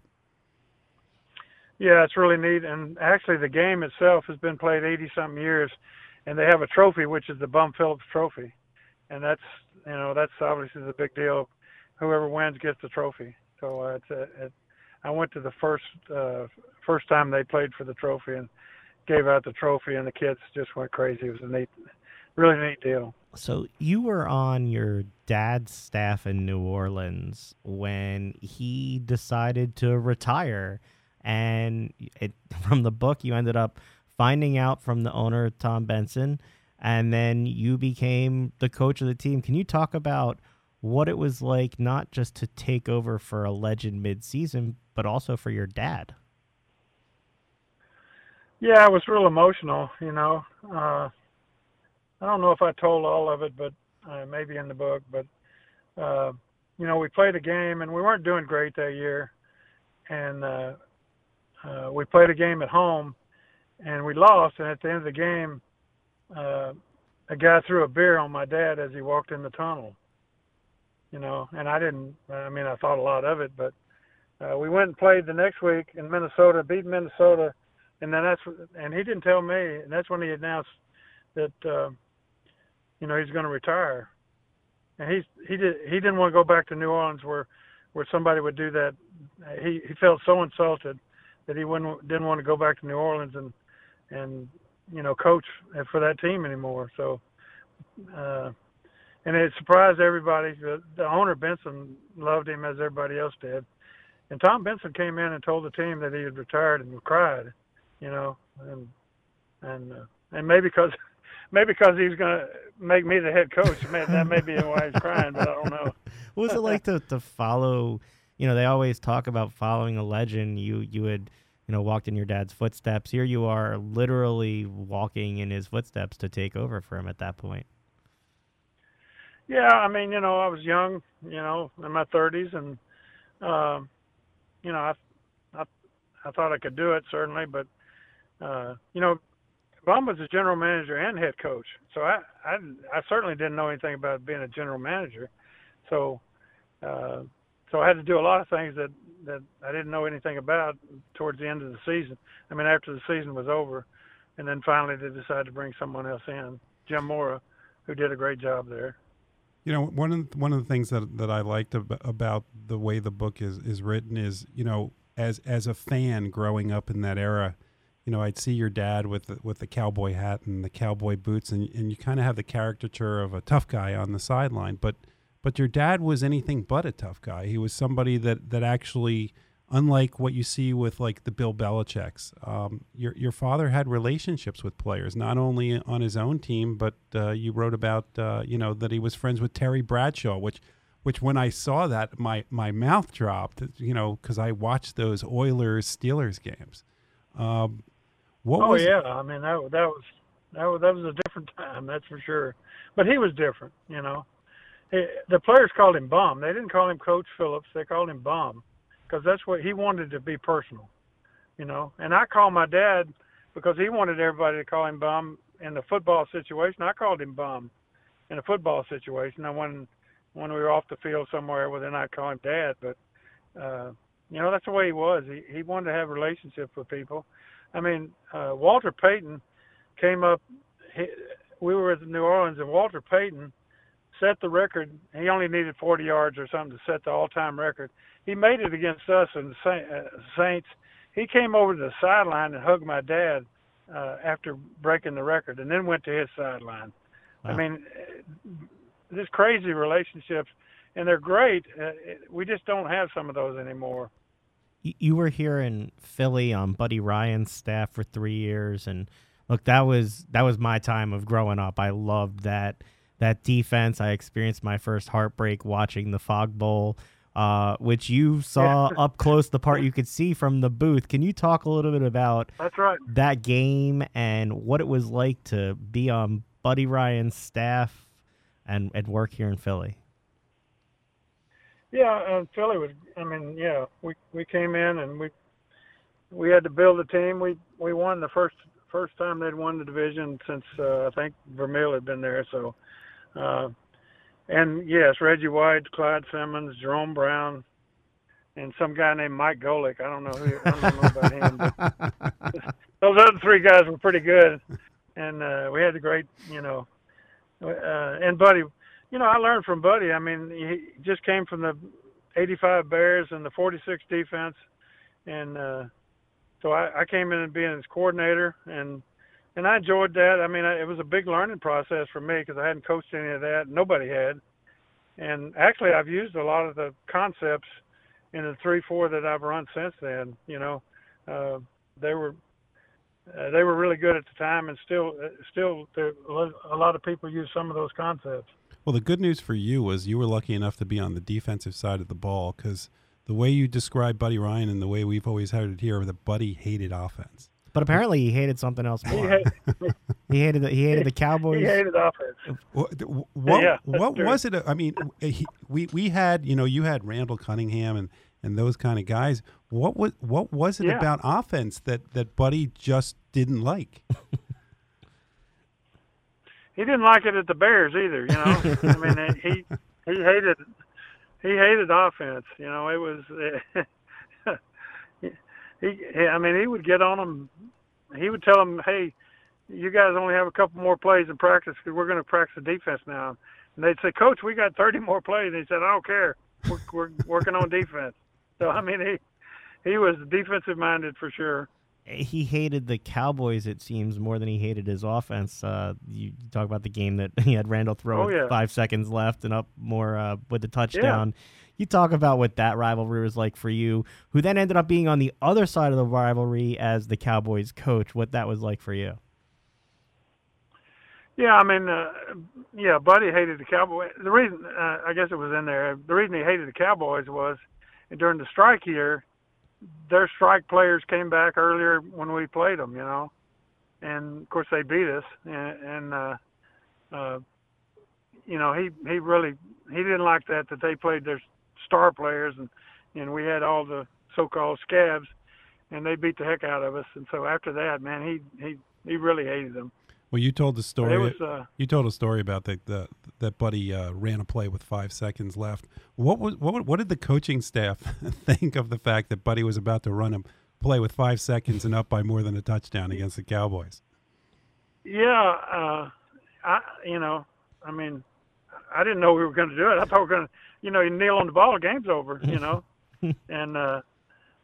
Yeah, it's really neat. And actually, the game itself has been played 80 something years, and they have a trophy, which is the Bum Phillips Trophy, and that's you know that's obviously the big deal. Whoever wins gets the trophy. So uh, it's a, it, I went to the first uh, first time they played for the trophy and gave out the trophy, and the kids just went crazy. It was a neat, really neat deal. So you were on your dad's staff in New Orleans when he decided to retire, and it, from the book you ended up finding out from the owner Tom Benson, and then you became the coach of the team. Can you talk about what it was like, not just to take over for a legend mid-season, but also for your dad? Yeah, it was real emotional. You know, uh, I don't know if I told all of it, but uh, maybe in the book. But uh, you know, we played a game and we weren't doing great that year, and uh, uh, we played a game at home, and we lost. And at the end of the game, uh, a guy threw a beer on my dad as he walked in the tunnel. You know, and I didn't. I mean, I thought a lot of it, but uh, we went and played the next week in Minnesota, beat Minnesota, and then that's and he didn't tell me, and that's when he announced that uh, you know he's going to retire, and he's he did he didn't want to go back to New Orleans where where somebody would do that. He he felt so insulted that he wouldn't didn't want to go back to New Orleans and and you know coach for that team anymore. So. Uh, and it surprised everybody. The owner Benson loved him as everybody else did, and Tom Benson came in and told the team that he had retired and cried, you know, and and uh, and maybe because maybe because he was going to make me the head coach. May, that may be why he's crying, but I don't know. what was it like to to follow? You know, they always talk about following a legend. You you had you know walked in your dad's footsteps. Here you are, literally walking in his footsteps to take over for him at that point. Yeah, I mean, you know, I was young, you know, in my 30s, and um, you know, I, I, I thought I could do it certainly, but uh, you know, Bum was a general manager and head coach, so I, I, I certainly didn't know anything about being a general manager, so, uh, so I had to do a lot of things that that I didn't know anything about towards the end of the season. I mean, after the season was over, and then finally they decided to bring someone else in, Jim Mora, who did a great job there. You know, one of one of the things that that I liked ab- about the way the book is is written is, you know, as as a fan growing up in that era, you know, I'd see your dad with the, with the cowboy hat and the cowboy boots, and and you kind of have the caricature of a tough guy on the sideline, but but your dad was anything but a tough guy. He was somebody that that actually unlike what you see with like the Bill Belichick's, um, your your father had relationships with players, not only on his own team, but uh, you wrote about uh, you know that he was friends with Terry Bradshaw, which which when I saw that my my mouth dropped, you know, because I watched those Oilers Steelers games. Um, what oh yeah, I mean that that was that was that was a different time, that's for sure. But he was different, you know. He, the players called him Bum. They didn't call him Coach Phillips. They called him Bum because that's what he wanted to be personal, you know. And I called my dad because he wanted everybody to call him bum in the football situation. I called him bum in a football situation. And when when we were off the field somewhere, well then I call him dad. But uh, you know that's the way he was. He he wanted to have relationships with people. I mean, uh, Walter Payton came up. He, we were at New Orleans, and Walter Payton set the record. He only needed 40 yards or something to set the all-time record. He made it against us and the uh, Saints. He came over to the sideline and hugged my dad uh, after breaking the record, and then went to his sideline. Wow. I mean, this crazy relationships, and they're great. Uh, we just don't have some of those anymore. You were here in Philly on Buddy Ryan's staff for three years, and look, that was that was my time of growing up. I loved that that defense. I experienced my first heartbreak watching the Fog Bowl, uh, which you saw yeah. up close, the part you could see from the booth. Can you talk a little bit about that's right that game and what it was like to be on Buddy Ryan's staff and and work here in Philly? Yeah, and Philly was. I mean, yeah, we we came in and we we had to build a team. We we won the first first time they'd won the division since uh, I think Vermeil had been there. So uh, and yes, Reggie White, Clyde Simmons, Jerome Brown, and some guy named Mike Golic. I don't know who I don't know about him, but those other three guys were pretty good, and uh, we had a great, you know, uh, and Buddy, you know, I learned from Buddy. I mean, he just came from the '85 Bears and the '46 defense, and uh, so I, I came in and being his coordinator and and I enjoyed that. I mean, it was a big learning process for me because I hadn't coached any of that. Nobody had, and actually, I've used a lot of the concepts in the three, four that I've run since then. You know, uh, they were uh, they were really good at the time, and still, uh, still, there, a lot of people use some of those concepts. Well, the good news for you was you were lucky enough to be on the defensive side of the ball because the way you describe Buddy Ryan and the way we've always heard it here, that Buddy hated offense. But apparently he hated something else He, more. He hated the, he hated the Cowboys. he hated offense. What what, Yeah, what was it? Uh, I mean, uh, he, we we had you know you had Randall Cunningham and, and those kind of guys. What was what was it Yeah. about offense that that Buddy just didn't like? he didn't like it at the Bears either. You know, I mean, he he hated he hated offense. You know, it was he, he. I mean, he would get on them. He would tell them, "Hey, you guys only have a couple more plays in practice because we're going to practice the defense now." And they'd say, "Coach, we got 30 more plays." And he said, "I don't care. We're, we're working on defense." So I mean, he he was defensive minded for sure. He hated the Cowboys, it seems, more than he hated his offense. Uh, you, talk about the game that he had Randall throw Oh, with yeah. five seconds left and up more uh, with the touchdown. You talk about what that rivalry was like for you, who then ended up being on the other side of the rivalry as the Cowboys coach, what that was like for you. Yeah, I mean, uh, yeah, Buddy hated the Cowboys. The reason, uh, I guess it was in there. The reason he hated the Cowboys was during the strike year, their strike players came back earlier when we played them, you know, and of course they beat us. And, and uh, uh, you know, he he really he didn't like that that they played their star players and and we had all the so-called scabs, and they beat the heck out of us. And so after that, man, he he he really hated them. Well, you told the story. was. Uh, you told a story about the, the that Buddy uh, ran a play with five seconds left. What was what what did the coaching staff think of the fact that Buddy was about to run a play with five seconds and up by more than a touchdown against the Cowboys? Yeah, uh, I you know, I mean, I didn't know we were going to do it. I thought we were going to, you know, you kneel on the ball, game's over, you know, and uh,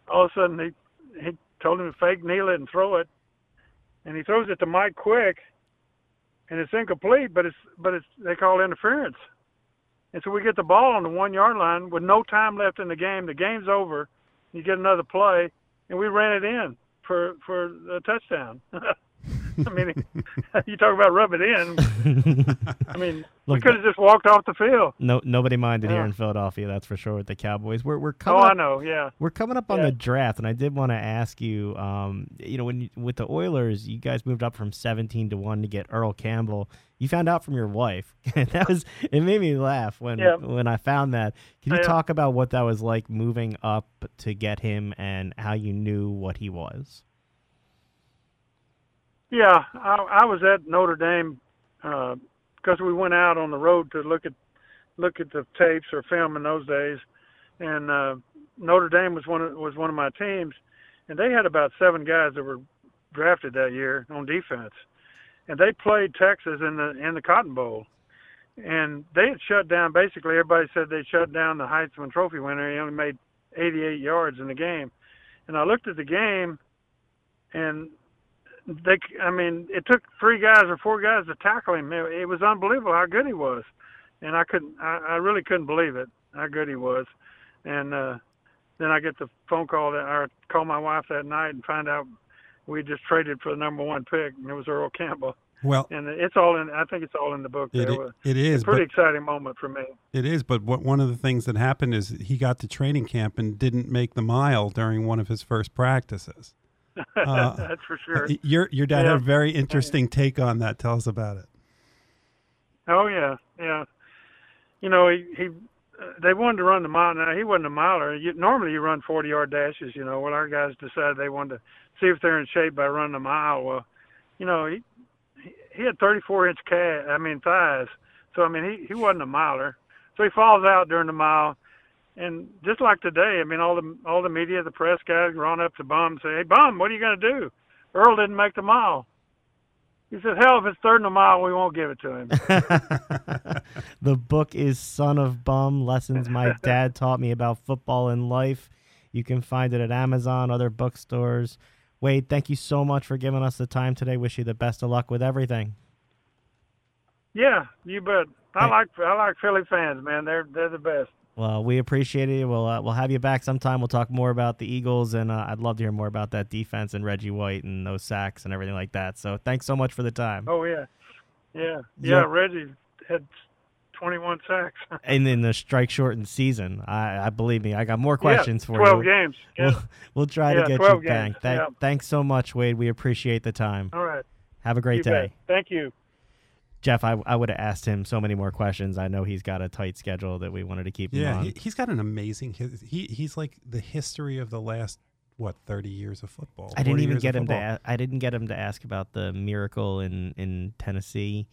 all of a sudden he he told him to fake kneel it and throw it, and he throws it to Mike Quick, and it's incomplete, but it's but it's they call interference, and so we get the ball on the one yard line with no time left in the game. The game's over. You get another play, and we ran it in for for a touchdown. I mean, you talk about rub it in. I mean, we could have just walked off the field. No, nobody minded here in Philadelphia, that's for sure. With the Cowboys, we're we're coming. Oh, coming. I up, know. Yeah. We're coming up on Yeah. the draft, and I did want to ask you. Um, you know, when you, with the Oilers, you guys moved up from seventeen to one to get Earl Campbell. You found out from your wife. that was it. Made me laugh when Yeah. when I found that. Can you Yeah. talk about what that was like moving up to get him, and how you knew what he was? Yeah, I, I was at Notre Dame because we went out on the road to look at look at the tapes or film in those days, and uh, Notre Dame was one of, was one of my teams, and they had about seven guys that were drafted that year on defense, and they played Texas in the in the Cotton Bowl, and they had shut down. Basically, everybody said they shut down the Heisman Trophy winner. He only made 88 yards in the game, and I looked at the game, and they I mean it took three guys or four guys to tackle him. It, it was unbelievable how good he was, and I couldn't I, I really couldn't believe it how good he was, and uh, then I get the phone call that I call my wife that night and find out we just traded for the number one pick and it was Earl Campbell, Well, and it's all in I think it's all in the book. it, it a pretty exciting moment for me. it is. But what one of the things that happened is he got to training camp and didn't make the mile during one of his first practices. Uh, That's for sure. Your your dad Yeah. had a very interesting take on that. Tell us about it. Oh yeah, yeah. You know, he he. Uh, they wanted to run the mile. Now he wasn't a miler. You, normally you run 40 yard dashes. You know, well our guys decided they wanted to see if they're in shape by running a mile. Well, you know he he, he had 34 inch calf. I mean thighs. So I mean he he wasn't a miler. So he falls out during the mile. And just like today, I mean, all the all the media, the press guys run up to Bum and say, "Hey, Bum, what are you going to do? Earl didn't make the mile." He said, "Hell, if it's third in the mile, we won't give it to him." the book is Son of Bum Lessons My Dad Taught Me About Football and Life. You can find it at Amazon, other bookstores. Wade, thank you so much for giving us the time today. Wish you the best of luck with everything. Yeah, you bet. I like I like Philly fans, man. They're they're the best. Well, we appreciate it. We'll uh, we'll have you back sometime. We'll talk more about the Eagles, and uh, I'd love to hear more about that defense and Reggie White and those sacks and everything like that. So thanks so much for the time. Oh yeah, yeah, Yeah. yeah. Reggie had 21 sacks. and in the strike shortened season. I, I believe me, I got more questions yeah, for 12 you. games. Yeah. We'll, we'll try Yeah, to get you back. games, yeah. Thanks so much, Wade. We appreciate the time. All right. Have a great you day. bet. Thank you. Jeff, I, I would have asked him so many more questions. I know he's got a tight schedule that we wanted to keep him Yeah, on. he, he's got an amazing. He he's like the history of the last what thirty years of football. I didn't even get him to. football. A- I didn't get him to ask about the miracle in in Tennessee.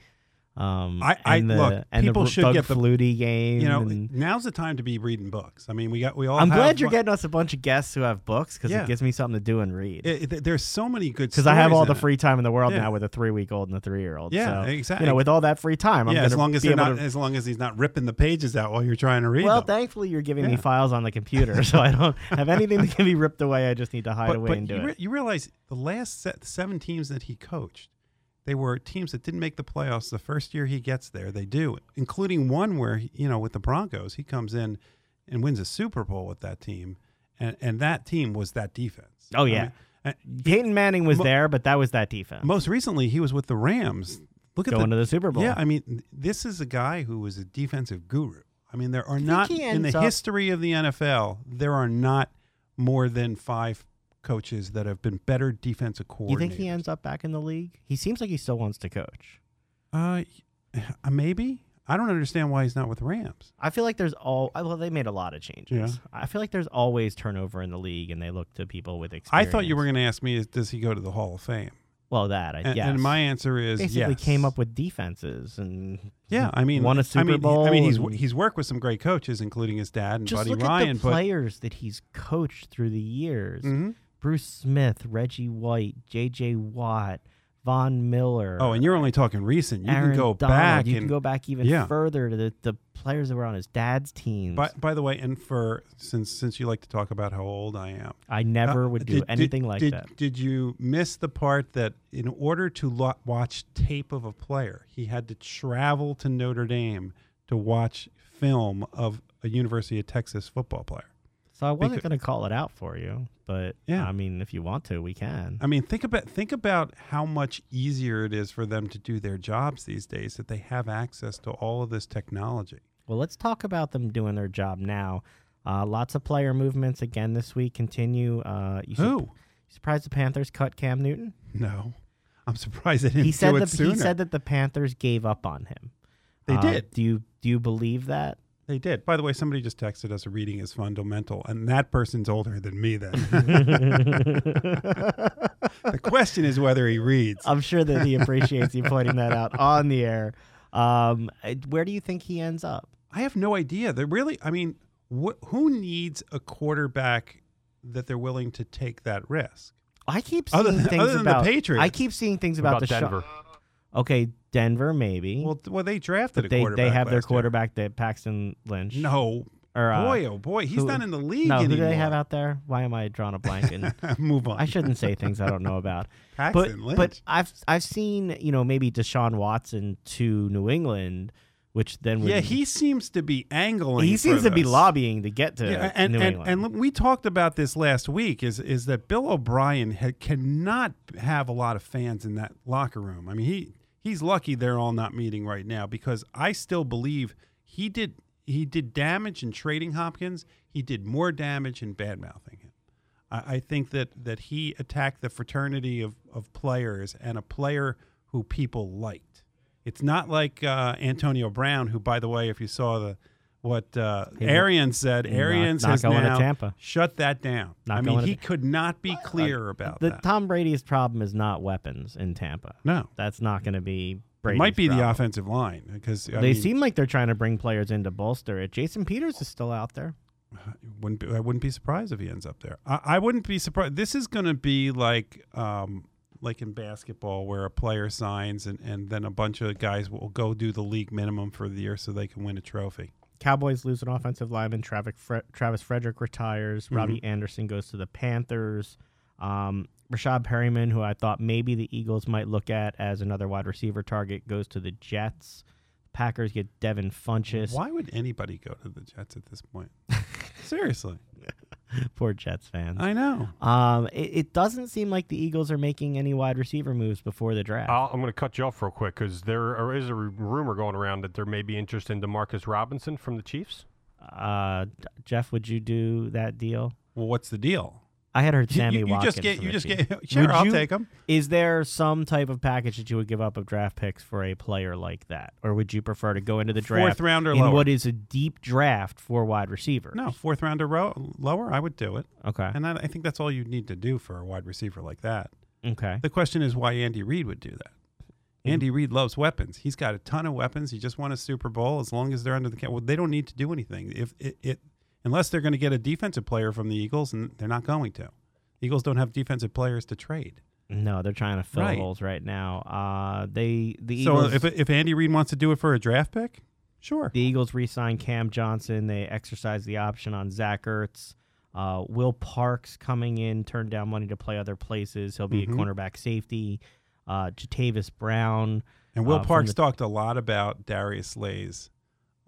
Um, I- I- and the, look, and people the should get the- Flutie game. You know, and- now's the time to be reading books. I mean, we got we all. I'm glad you're getting us a bunch of guests who have books because Yeah. it gives me something to do and read. It, it- there's so many good Because I have all the it. free time in the world Yeah. now with a three week old and a three year old. Yeah, so, exactly. You know, with all that free time, I'm yeah, as long as not, to- as long as he's not ripping the pages out while you're trying to read well, them. thankfully, you're giving me files on the computer, so I don't have anything that can be ripped away. I just need to hide but away but and do you, it. you realize the last seven teams that he coached, they were teams that didn't make the playoffs the first year he gets there. They do, including one where you know with the Broncos, he comes in and wins a Super Bowl with that team, and and that team was that defense. Oh, I yeah. mean, uh, Peyton Manning was Mo- there, but that was that defense. most recently he was with the Rams. Look at going the, to the Super Bowl. Yeah, I mean, this is a guy who was a defensive guru. I mean, there are not in the up- history of the NFL, there are not more than five coaches that have been better defensive coordinators. you think he ends up back in the league? He seems like he still wants to coach. Uh, maybe. I don't understand why he's not with the Rams. I feel like there's all well, they made a lot of changes. Yeah. I feel like there's always turnover in the league, and they look to people with experience. I thought you were going to ask me, is, does he go to the Hall of Fame? Well, that I And, yes. and my answer is basically yes. came up with defenses and Yeah, I mean, won a I Super mean, Bowl. I mean, he's he's worked with some great coaches, including his dad and just Buddy look Ryan. at the players that he's coached through the years: Mhm. Bruce Smith, Reggie White, J.J. Watt, Von Miller. oh, and you're only talking recent. You Aaron can go Donald. back You and can go back even yeah. further to the, the players that were on his dad's team. By, by the way, and for since since you like to talk about how old I am, I never uh, would do did- anything did- like did, that. Did you miss the part that in order to lo- watch tape of a player, he had to travel to Notre Dame to watch film of a University of Texas football player? So I wasn't going to call it out for you, but Yeah. I mean, if you want to, we can. I mean, think about think about how much easier it is for them to do their jobs these days that they have access to all of this technology. Well, let's talk about them doing their job now. Uh, lots of player movements again this week continue. Uh, you Who? you surprised the Panthers cut Cam Newton? No, I'm surprised they didn't He said do it that sooner. he said that the Panthers gave up on him. They Uh, did. Do you do you believe that? They did. By the way, somebody just texted us a reading is fundamental, and that person's older than me. Then the question is whether he reads. I'm sure that he appreciates you pointing that out on the air. Um, where do you think he ends up? I have no idea. They're really. I mean, wh- who needs a quarterback that they're willing to take that risk? I keep seeing Other than- things other than the about Patriots. I keep seeing things about, about the Denver? Okay, Denver maybe. Well, th- well, they drafted but a they quarterback. they have their last year. quarterback, that Paxton Lynch. No, or uh, boy, oh boy, he's who- not in the league no, who anymore. do they have out there? Why am I drawing a blank? And Move on. I shouldn't say things I don't know about. but Paxton Lynch. but I've I've seen you know maybe Deshaun Watson to New England, which then would, yeah, he seems to be angling. he for seems to be this. lobbying to get to Yeah, and New and, England. and look, we talked about this last week. Is is that Bill O'Brien ha- cannot have a lot of fans in that locker room? I mean, he he's lucky they're all not meeting right now because I still believe he did he did damage in trading Hopkins. He did more damage in bad mouthing him. I, I think that that he attacked the fraternity of of players and a player who people liked. It's not like uh, Antonio Brown, who, by the way, if you saw the what uh, He Arians said, He's not- Arians not has going to now Tampa. shut that down. Not I mean, he Ta- could not be clear about the that. Tom Brady's problem is not weapons in Tampa. no, That's not going to be. it might be the offensive line because they mean, seem like they're trying to bring players in to bolster it. Jason Peters is still out there. wouldn't be, I wouldn't be surprised if he ends up there. I, I wouldn't be surprised. This is going to be like um, like in basketball where a player signs and, and then a bunch of guys will go do the league minimum for the year so they can win a trophy. Cowboys lose an offensive lineman. Travis, Fre- Travis Frederick retires. Mm-hmm. Robbie Anderson goes to the Panthers. Um, Rashad Perriman, who I thought maybe the Eagles might look at as another wide receiver target, goes to the Jets. Packers get Devin Funchess. Why would anybody go to the Jets at this point? Seriously. Poor Jets fans. I know. Um, it, it doesn't seem like the Eagles are making any wide receiver moves before the draft. I'll, I'm going to cut you off real quick because there is a rumor going around that there may be interest in Demarcus Robinson from the Chiefs. Uh, Jeff, would you do that deal? Well, what's the deal? I had heard Sammy you, you Watkins. just get you just Chiefs. get sure. Would I'll you- take him. Is there some type of package that you would give up of draft picks for a player like that, or would you prefer to go into the draft Fourth round or in lower. what is a deep draft for wide receiver? no, fourth round or ro- lower. I would do it, Okay. and I, I think that's all you need to do for a wide receiver like that. Okay. The question is why Andy Reid would do that. Mm. Andy Reid loves weapons. He's got a ton of weapons. He just won a Super Bowl. As long as they're under the cap, well, they don't need to do anything. If it, it unless they're going to get a defensive player from the Eagles, and they're not going to. Eagles don't have defensive players to trade. No, they're trying to fill Right. holes right now. Uh, they the So if if Andy Reid wants to do it for a draft pick, sure. The Eagles re-signed Cam Johnson. They exercised the option on Zach Ertz. Uh, Will Parks coming in turned down money to play other places. He'll be Mhm. a cornerback safety. Uh, Jatavis Brown. And Will uh, Parks the- talked a lot about Darius Slay's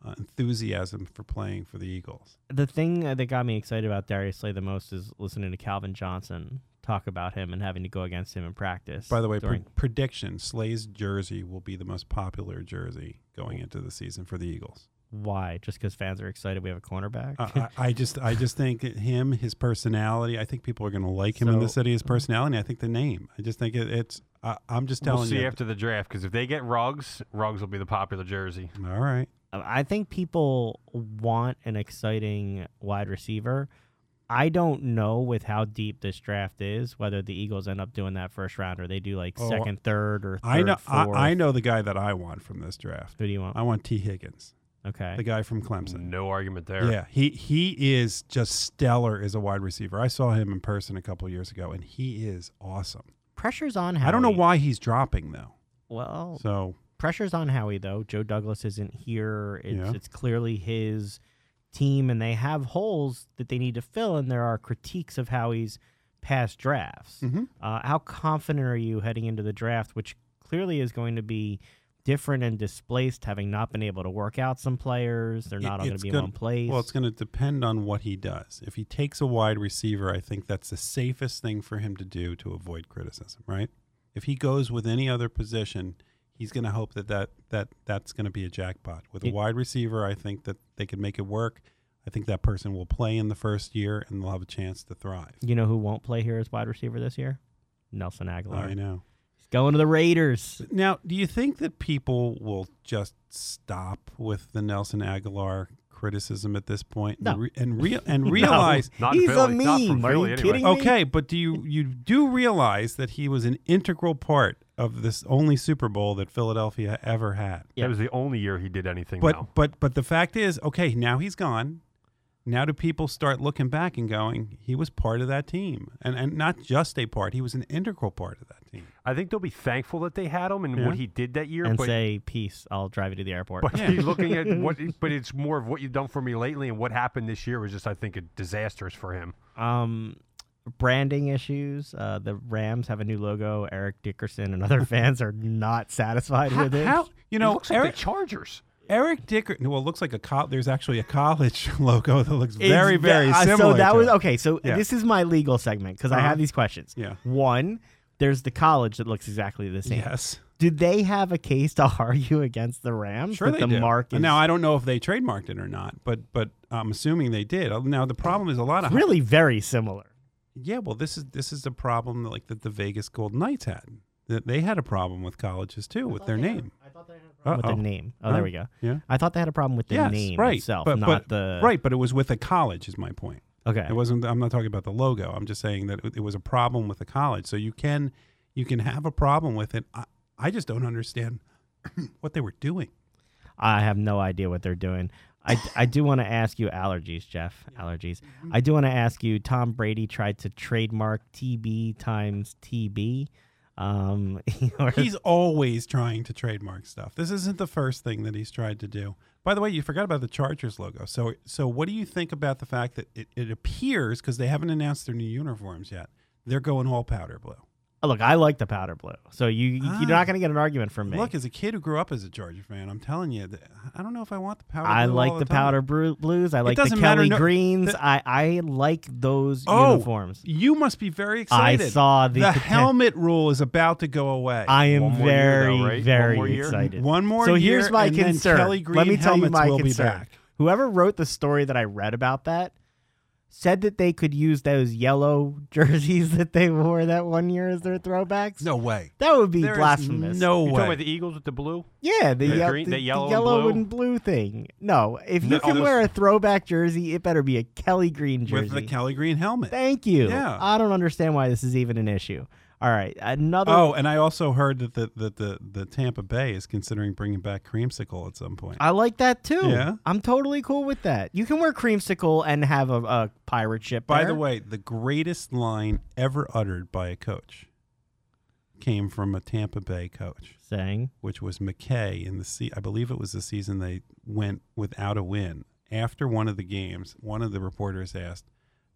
uh, enthusiasm for playing for the Eagles. The thing that got me excited about Darius Slay the most is listening to Calvin Johnson talk about him and having to go against him in practice. By the way, pre- prediction: Slay's jersey will be the most popular jersey going into the season for the Eagles. why? Just because fans are excited we have a cornerback? I, I I just I just think him, his personality. I think people are going to like him in the city. His personality. I think the name. I just think it, it's. I, I'm just telling We'll see you. after the draft because if they get Ruggs, Ruggs will be the popular jersey. All right. Uh, I think people want an exciting wide receiver. I don't know with how deep this draft is whether the Eagles end up doing that first round or they do like Oh, second, third, or third, I know. fourth. I, I know the guy that I want from this draft. Who do you want? I want Tee Higgins, Okay. the guy from Clemson. No argument there. Yeah, he he is just stellar as a wide receiver. I saw him in person a couple years ago, and he is awesome. Pressure's on Howie. I don't know why he's dropping though. Well, So pressure's on Howie though. Joe Douglas isn't here. It's Yeah. it's clearly his team, and they have holes that they need to fill, and there are critiques of Howie's past drafts. Mhm. Uh, how confident are you heading into the draft, which clearly is going to be different and displaced, having not been able to work out some players? They're not all going to be in gonna- one place. Well, it's going to depend on what he does. If he takes a wide receiver, I think that's the safest thing for him to do to avoid criticism, right? If he goes with any other position, he's going to hope that, that, that that's going to be a jackpot. With a wide receiver, I think that they can make it work. I think that person will play in the first year and they'll have a chance to thrive. you know who won't play here as wide receiver this year? Nelson Agholor. I know. He's going to the Raiders. Now, do you think that people will just stop with the Nelson Agholor criticism at this point No. and, re- and, rea- and realize Not He's Philly. a Not from meme. Are you anyway. kidding me? Okay, but do you you do realize that he was an integral part of this only Super Bowl that Philadelphia ever had? Yeah. That was the only year he did anything. But now. but but the fact is, okay, now he's gone. Now do people start looking back and going, he was part of that team, and and not just a part, he was an integral part of that team. I think they'll be thankful that they had him and Yeah. what he did that year. and but say, peace, I'll drive you to the airport. But Yeah. he's looking at what, but it's more of what you've done for me lately, and what happened this year was just, I think, a disastrous for him. Um, branding issues. Uh, the Rams have a new logo. Eric Dickerson and other fans are not satisfied How, with it. how- you It know looks like Eric the Chargers. Eric Dickerson? Well, it looks like a co- there's actually a college logo that looks It's very ve- very uh, similar. So that to was it. okay. So Yeah. this is my legal segment because I Uh-huh. have these questions. Yeah. One, there's the college that looks exactly the same. Yes. Do they have a case to argue against the Rams? Sure, that they the do. mark is Now I don't know if they trademarked it or not, but but I'm assuming they did. Now the problem is a lot of really very similar. Yeah, well, this is this is a problem that, like that the Vegas Golden Knights had. That they had a problem with colleges too with their name. I thought they had a problem with Uh-oh. the name. Oh, there we go. Yeah. I thought they had a problem with the yes, name right. itself, but, not but, the right, but it was with a college. Is my point. Okay. It wasn't. I'm not talking about the logo. I'm just saying that it, it was a problem with the college. So you can you can have a problem with it. I, I just don't understand what they were doing. I have no idea what they're doing. I, I do want to ask you allergies, Jeff. Allergies. Mm-hmm. I do want to ask you. Tom Brady tried to trademark TB times TB. Um, He's always trying to trademark stuff. This isn't the first thing that he's tried to do. By the way, you forgot about the Chargers logo. So, so what do you think about the fact that it, it appears because they haven't announced their new uniforms yet? They're going all powder blue. Look, I like the powder blue, so you you're Ah. not going to get an argument from me. Look, as a kid who grew up as a Georgia fan, I'm telling you, that I don't know if I want the powder. I blue like all the, time. powder bru- blues. I like the doesn't matter, Kelly no- greens. the- I I like those Oh, uniforms. You must be very excited. I saw the the helmet rule is about to go away. I am One year, very though, right? Very more excited. One more So year, here's my and concern. Kelly Green Let me tell you helmets my concern. Back. Whoever wrote the story that I read about that said that they could use those yellow jerseys that they wore that one year as their throwbacks. No way. That would be There is blasphemous. no You're way. talking about the Eagles with the blue? Yeah, the, The yel- green- the, the the yellow and blue? and blue thing. No, if you No, can those- wear a throwback jersey, it better be a Kelly Green jersey. with the Kelly Green helmet. Thank you. Yeah. I don't understand why this is even an issue. All right, another. Oh, and I also heard that the, that the the Tampa Bay is considering bringing back creamsicle at some point. I like that too. Yeah? I'm totally cool with that. You can wear creamsicle and have a, a pirate ship. By there. the way, the greatest line ever uttered by a coach came from a Tampa Bay coach, saying which was McKay in the se- I believe it was the season they went without a win. After one of the games, one of the reporters asked,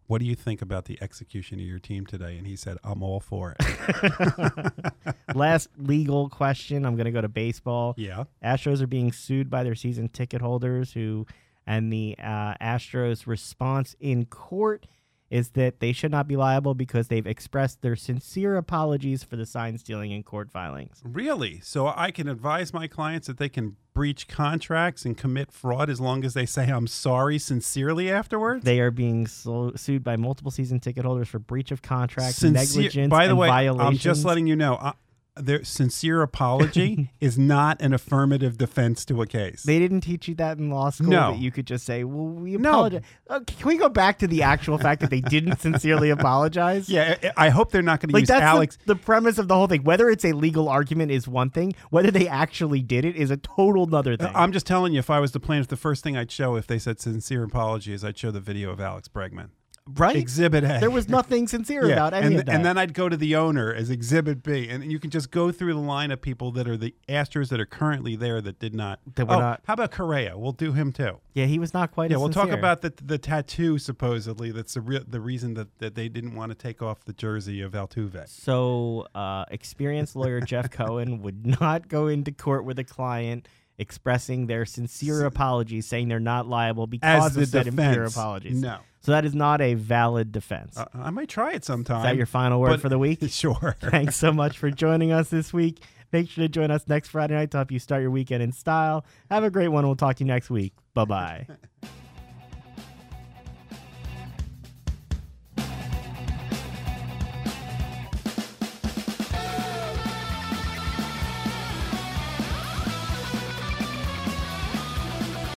"What do you think about the execution of your team today?" And he said, "I'm all for it." last legal question. I'm going to go to baseball. yeah. Astros are being sued by their season ticket holders who and the uh, Astros response in court is that they should not be liable because they've expressed their sincere apologies for the sign stealing and court filings. Really? So I can advise my clients that they can breach contracts and commit fraud as long as they say I'm sorry sincerely afterwards? They are being so- sued by multiple season ticket holders for breach of contract, Sincere- negligence, By the and way, violations. I'm just letting you know. Their sincere apology is not an affirmative defense to a case. They didn't teach you that in law school. No. That you could just say, "Well, we No. apologize." Uh, can we go back to the actual fact that they didn't sincerely apologize? yeah, I I hope they're not going to like use that's the- Alex. The, premise of the whole thing. Whether it's a legal argument is one thing. Whether they actually did it is a total nother thing. I'm just telling you, if I was the plaintiff, the first thing I'd show if they said sincere apology is I'd show the video of Alex Bregman. Right? Exhibit A. There was nothing sincere Yeah, about any and, of that. and then I'd go to the owner as Exhibit B, and you can just go through the line of people that are the Astros that are currently there that did not. That were oh, not- How about Correa? We'll do him too. yeah, he was not quite. Yeah, as we'll talk about the the tattoo supposedly. That's the re- the reason that, that they didn't want to take off the jersey of Altuve. So, uh, experienced lawyer Jeff Cohen would not go into court with a client expressing their sincere apologies, saying they're not liable because As of said impure apologies. no. So that is not a valid defense. Uh, I might try it sometime. is that your final word for the week? Sure. Thanks so much for joining us this week. Make sure to join us next Friday night to help you start your weekend in style. Have a great one. We'll talk to you next week. Bye bye.